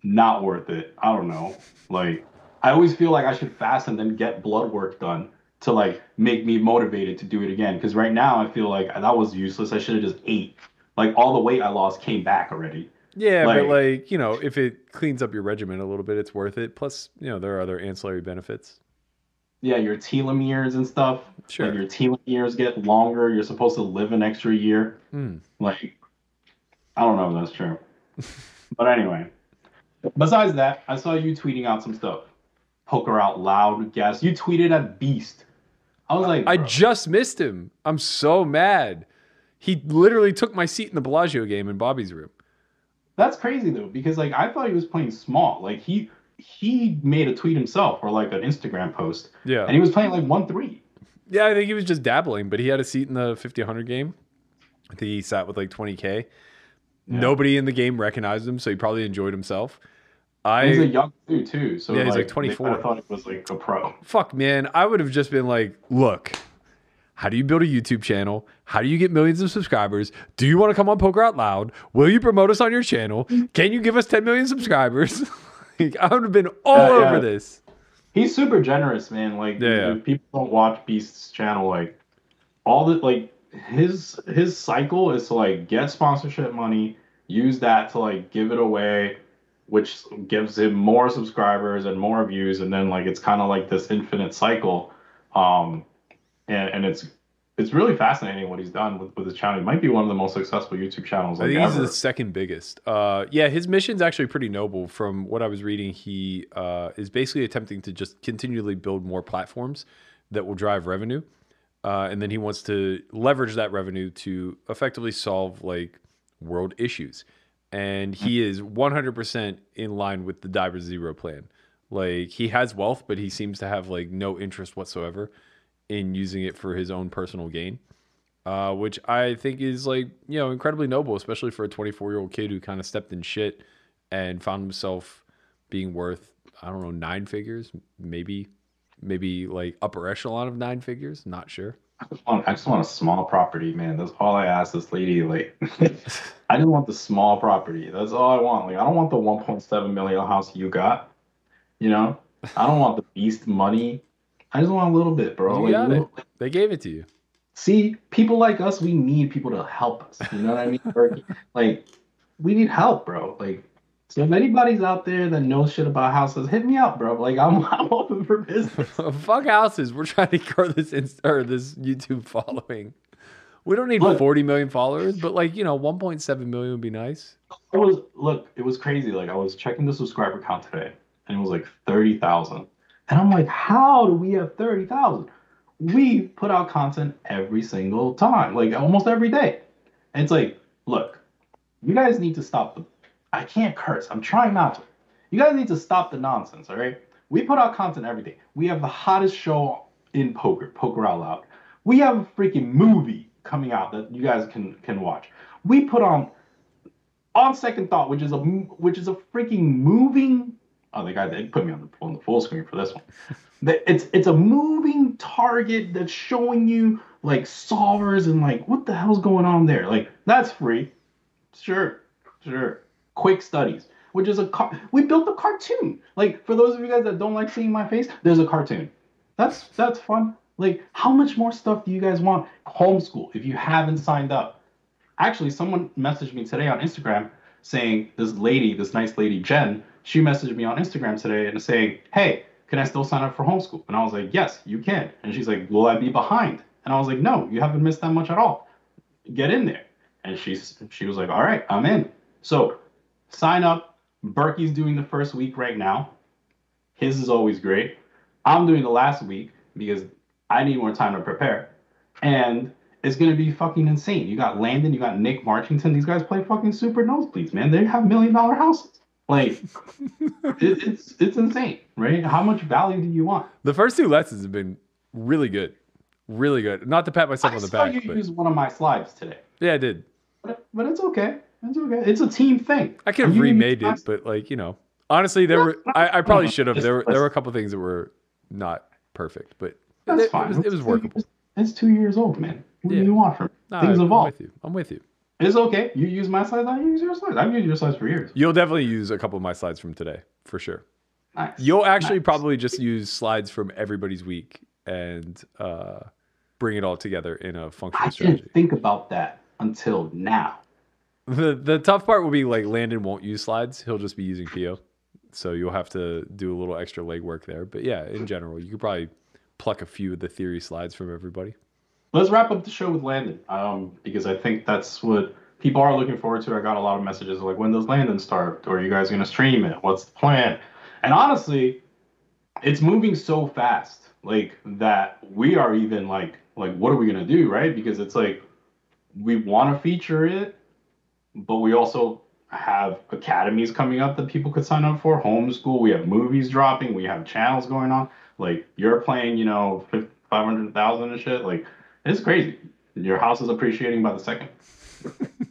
not worth it. I don't know. Like I always feel like I should fast and then get blood work done to like make me motivated to do it again. Because right now I feel like that was useless. I should have just ate. Like all the weight I lost came back already. Yeah, but Like- like you know, if it cleans up your regimen a little bit, it's worth it. Plus, you know, there are other ancillary benefits. Yeah, your telomeres and stuff. Sure. Like your telomeres get longer. You're supposed to live an extra year. Hmm. Like, I don't know if that's true. *laughs* but anyway, besides that, I saw you tweeting out some stuff. Poker out loud guess. You tweeted at Beast. I was like, I bro, just missed him. I'm so mad. He literally took my seat in the Bellagio game in Bobby's room. That's crazy though, because like I thought he was playing small. Like he he made a tweet himself or like an Instagram post, Yeah. and he was playing like one three. Yeah, I think he was just dabbling, but he had a seat in the 50 100 game. I think he sat with like 20K. Nobody in the game recognized him, so he probably enjoyed himself. I he's a young dude too, so Yeah, he's like they 24. kinda thought it was like a pro. fuck, man, I would have just been like, look, how do you build a YouTube channel? How do you get millions of subscribers? Do you want to come on Poker Out Loud? Will you promote us on your channel? Can you give us 10 million subscribers? *laughs* Like, I would have been all Uh, over yeah. this. He's super generous, man. Like Yeah. if people don't watch Beast's channel, like all the like his his cycle is to like get sponsorship money, use that to like give it away, which gives him more subscribers and more views, and then like it's kind of like this infinite cycle. Um and, and it's it's really fascinating what he's done with, with his channel. He might be one of the most successful YouTube channels I like think he's ever. the second biggest. Uh, yeah, his mission's actually pretty noble. From what I was reading, he uh, is basically attempting to just continually build more platforms that will drive revenue, uh, and then he wants to leverage that revenue to effectively solve like world issues. And he is 100% in line with the Die With Zero plan. Like he has wealth, but he seems to have like no interest whatsoever in using it for his own personal gain, uh, which I think is like you know incredibly noble, especially for a 24 year old kid who kind of stepped in shit and found himself being worth I don't know nine figures, maybe maybe like upper echelon of nine figures. Not sure. I just want, I just want a small property, man. That's all I asked this lady. Like, *laughs* I just want the small property. That's all I want. Like, I don't want the 1.7 million house you got. You know, I don't want the beast money. I just want a little bit, bro. You Like, got it. They gave it to you. See, people like us, we need people to help us. You know what I mean? *laughs* Or, like, we need help, bro. Like, so if anybody's out there that knows shit about houses, hit me up, bro. Like, I'm, *laughs* I'm open for business. *laughs* Fuck houses. We're trying to grow this Insta or this YouTube following. We don't need Look. 40 million followers, but like you know, 1.7 million would be nice. It was look, it was crazy. Like I was checking the subscriber count today, and it was like thirty thousand. And I'm like, how do we have thirty thousand? We put out content every single time, like almost every day. And it's like, look, you guys need to stop the. I can't curse. I'm trying not to. You guys need to stop the nonsense. All right. We put out content every day. We have the hottest show in poker, Poker Out Loud. We have a freaking movie coming out that you guys can can watch. We put on on second thought, which is a which is a freaking moving. Oh, the guy—they put me on the on the full screen for this one. It's it's a moving target that's showing you like solvers and like what the hell's going on there. Like that's free, sure, sure. Quick studies, which is a car. We built a cartoon. Like for those of you guys that don't like seeing my face, there's a cartoon. That's that's fun. Like how much more stuff do you guys want? Homeschool. If you haven't signed up, actually someone messaged me today on Instagram saying this lady, this nice lady Jen, she messaged me on Instagram today and saying, "Hey, can I still sign up for homeschool?" And I was like, "Yes, you can." And she's like, "Will I be behind?" And I was like, "No, you haven't missed that much at all. Get in there." And she's she was like, "All right, I'm in." So sign up. Berkey's doing the first week right now. His is always great. I'm doing the last week because I need more time to prepare. And it's gonna be fucking insane. You got Landon, you got Nick Marchington. These guys play fucking super nosebleeds, man. They have million dollar houses. Like, it, it's it's insane, right? How much value do you want? The first two lessons have been really good, really good. Not to pat myself I on the saw back, you but use one of my slides today, yeah, I did. but, but it's okay. It's okay. It's a team thing. I could have remade it, but like you know, honestly, there were I, I probably should have. There were there were a couple things that were not perfect, but That's it, fine. it was it was workable. It's two years old, man. What Yeah. do you want from me? Things I'm evolve. with you. I'm with you. It's okay. You use my slides, I use your slides. I've used your slides for years. You'll definitely use a couple of my slides from today for sure. Nice. You'll actually probably just use slides from everybody's week and uh, bring it all together in a functional I strategy. didn't think about that until now. The the tough part will be like Landon won't use slides. He'll just be using Pio. So you'll have to do a little extra legwork there. But yeah, in general, you could probably pluck a few of the theory slides from everybody. Let's wrap up the show with Landon, um, because I think that's what people are looking forward to. I got a lot of messages like, when does Landon start? Or are you guys going to stream it? What's the plan? And honestly, it's moving so fast, like that we are even like, like, what are we going to do, right? Because it's like we want to feature it, but we also have academies coming up that people could sign up for, homeschool. We have movies dropping. We have channels going on. Like you're playing, you know, five hundred thousand and shit. Like it's crazy. Your house is appreciating by the second. *laughs*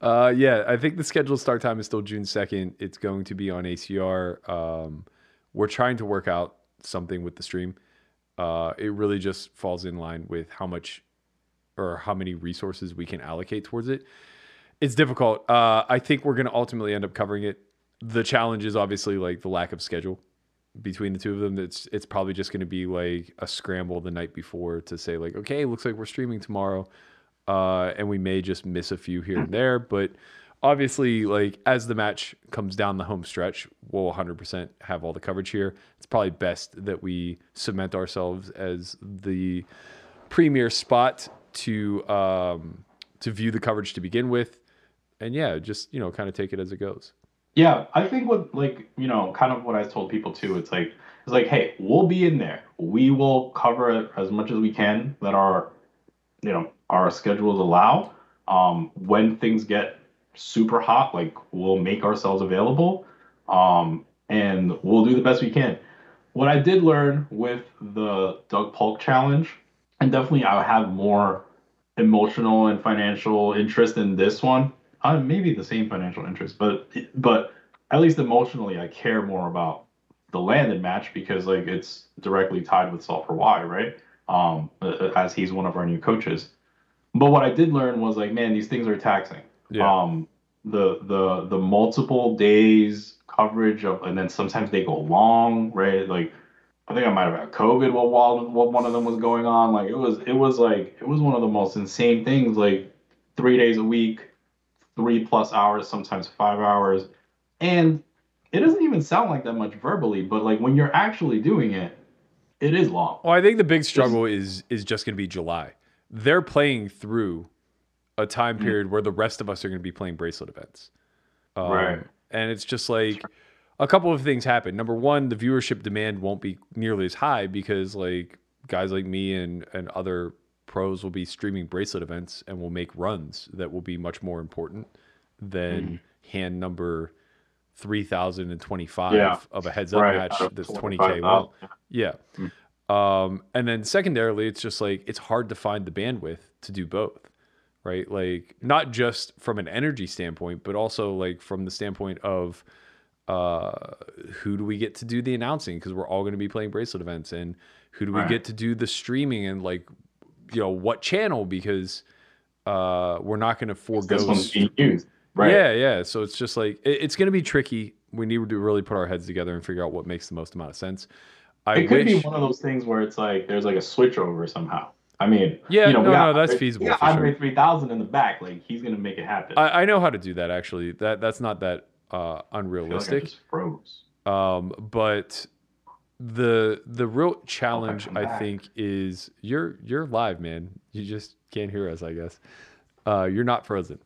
Uh, yeah, I think the scheduled start time is still June 2nd. It's going to be on ACR. Um, we're trying to work out something with the stream. Uh, it really just falls in line with how much or how many resources we can allocate towards it. It's difficult. Uh, I think we're going to ultimately end up covering it. The challenge is obviously like the lack of schedule between the two of them. It's it's probably just going to be like a scramble the night before to say like, okay, looks like we're streaming tomorrow uh, and we may just miss a few here and there. But obviously, like as the match comes down the home stretch, we'll 100% have all the coverage here. It's probably best that we cement ourselves as the premier spot to um, to view the coverage to begin with, and yeah, just you know, kind of take it as it goes. Yeah, I think what like you know, kind of what I told people too. It's like it's like, hey, we'll be in there. We will cover as much as we can that our you know our schedules allow. Um, when things get super hot, like we'll make ourselves available, um, and we'll do the best we can. what I did learn with the Doug Polk challenge, and definitely I have more emotional and financial interest in this one. Uh, maybe the same financial interest, but but at least emotionally, I care more about the Landon match because like it's directly tied with Solve for Why, right? Um, as he's one of our new coaches. But what I did learn was like, man, these things are taxing. Yeah. Um, the the the multiple days coverage of, and then sometimes they go long, right? Like, I think I might have had COVID while while while one of them was going on. Like, it was it was like it was one of the most insane things. Like, three days a week, three plus hours, sometimes five hours, and it doesn't even sound like that much verbally, but like when you're actually doing it, it is long. Well, I think the big struggle is is just going to be July. They're playing through a time Mm-hmm. period where the rest of us are going to be playing bracelet events. Um, Right. And it's just like a couple of things happen. Number one, the viewership demand won't be nearly as high because like guys like me and and other pros will be streaming bracelet events and will make runs that will be much more important than Mm-hmm. hand number 3025 Yeah. of a heads up Right, match that's 20k 25,000. long. Yeah. Um, and then secondarily, it's just like it's hard to find the bandwidth to do both, right? Like not just from an energy standpoint, but also like from the standpoint of uh, who do we get to do the announcing because we're all going to be playing bracelet events, and who do we Right. get to do the streaming and like you know what channel because uh, we're not going to forego. This one's being used, right? Yeah, yeah. So it's just like it, it's going to be tricky. We need to really put our heads together and figure out what makes the most amount of sense. I it could wish. be one of those things where it's like there's like a switch over somehow. I mean, Yeah, you know, no, got no, that's feasible got for sure. Andre 3000 in the back, like he's gonna make it happen. I, I know how to do that actually. That that's not that uh, I feel like I unrealistic. just froze. Um, but the the real challenge I back. think is you're you're live, man. You just can't hear us, I guess. Uh, you're not frozen.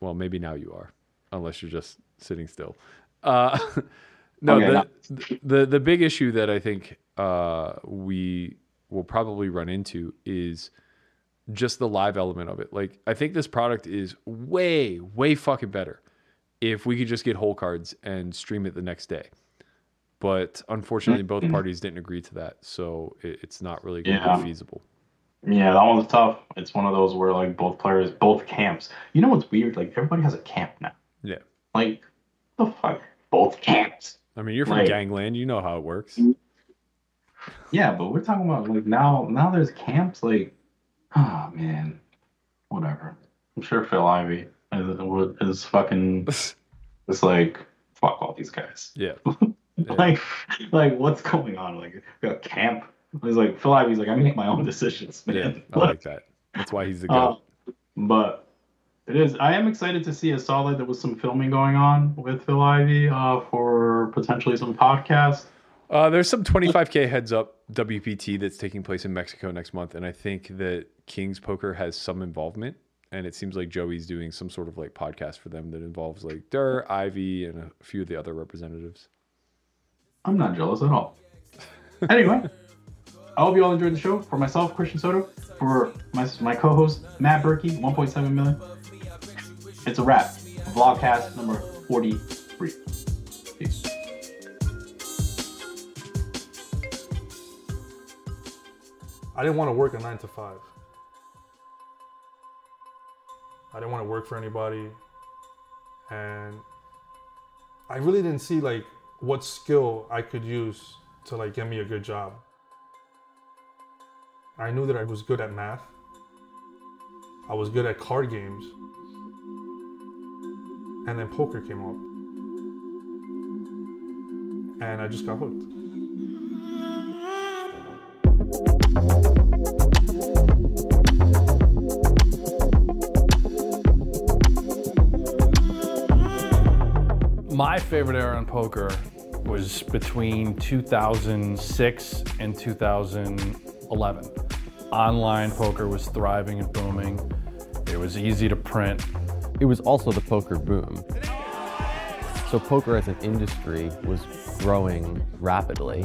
Well, maybe now you are, unless you're just sitting still. Uh, *laughs* no, Okay, the, the the the big issue that I think uh, we will probably run into is just the live element of it. Like, I think this product is way, way fucking better if we could just get whole cards and stream it the next day. But unfortunately, both Mm-hmm. parties didn't agree to that, so it, it's not really going to be feasible. Yeah, that one's tough. It's one of those where like both players, both camps. You know what's weird? Like everybody has a camp now. Yeah, Like the fuck, both camps. I mean, you're from Like- Gangland, you know how it works. Yeah, but we're talking about like now. Now there's camps. Like, oh man, whatever. I'm sure Phil Ivey is, is fucking. *laughs* It's like fuck all these guys. Yeah, *laughs* *laughs* like, like what's going on? Like, got camp. He's like Phil Ivey's like I make my own decisions, man. yeah. I like that. That's why he's the Uh, but it is. I am excited to see. a solid. there was some filming going on with Phil Ivey uh, for potentially some podcasts. Uh, there's some 25k heads up WPT that's taking place in Mexico next month, and I think that Kings Poker has some involvement. And it seems like Joey's doing some sort of like podcast for them that involves like Durr, Ivey, and a few of the other representatives. I'm not jealous at all. Anyway, I hope you all enjoyed the show. For myself, Christian Soto, for my, my co-host Matt Berkey, 1.7 million. It's a wrap. Vlogcast number 43. Peace. I didn't want to work a nine to five. I didn't want to work for anybody. And I really didn't see like what skill I could use to like get me a good job. I knew that I was good at math. I was good at card games. And then poker came up. And I just got hooked. My favorite era in poker was between 2006 and 2011. Online poker was thriving and booming. It was easy to print. It was also the poker boom. So poker as an industry was growing rapidly.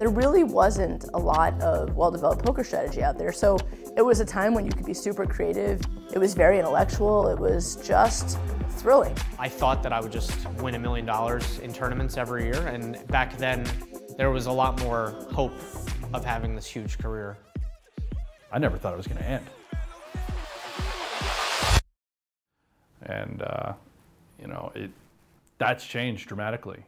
There really wasn't a lot of well-developed poker strategy out there. So it was a time when you could be super creative. It was very intellectual. It was just thrilling. I thought that I would just win a million dollars in tournaments every year, and back then there was a lot more hope of having this huge career. I never thought it was going to end. And, uh, you know, it, that's changed dramatically.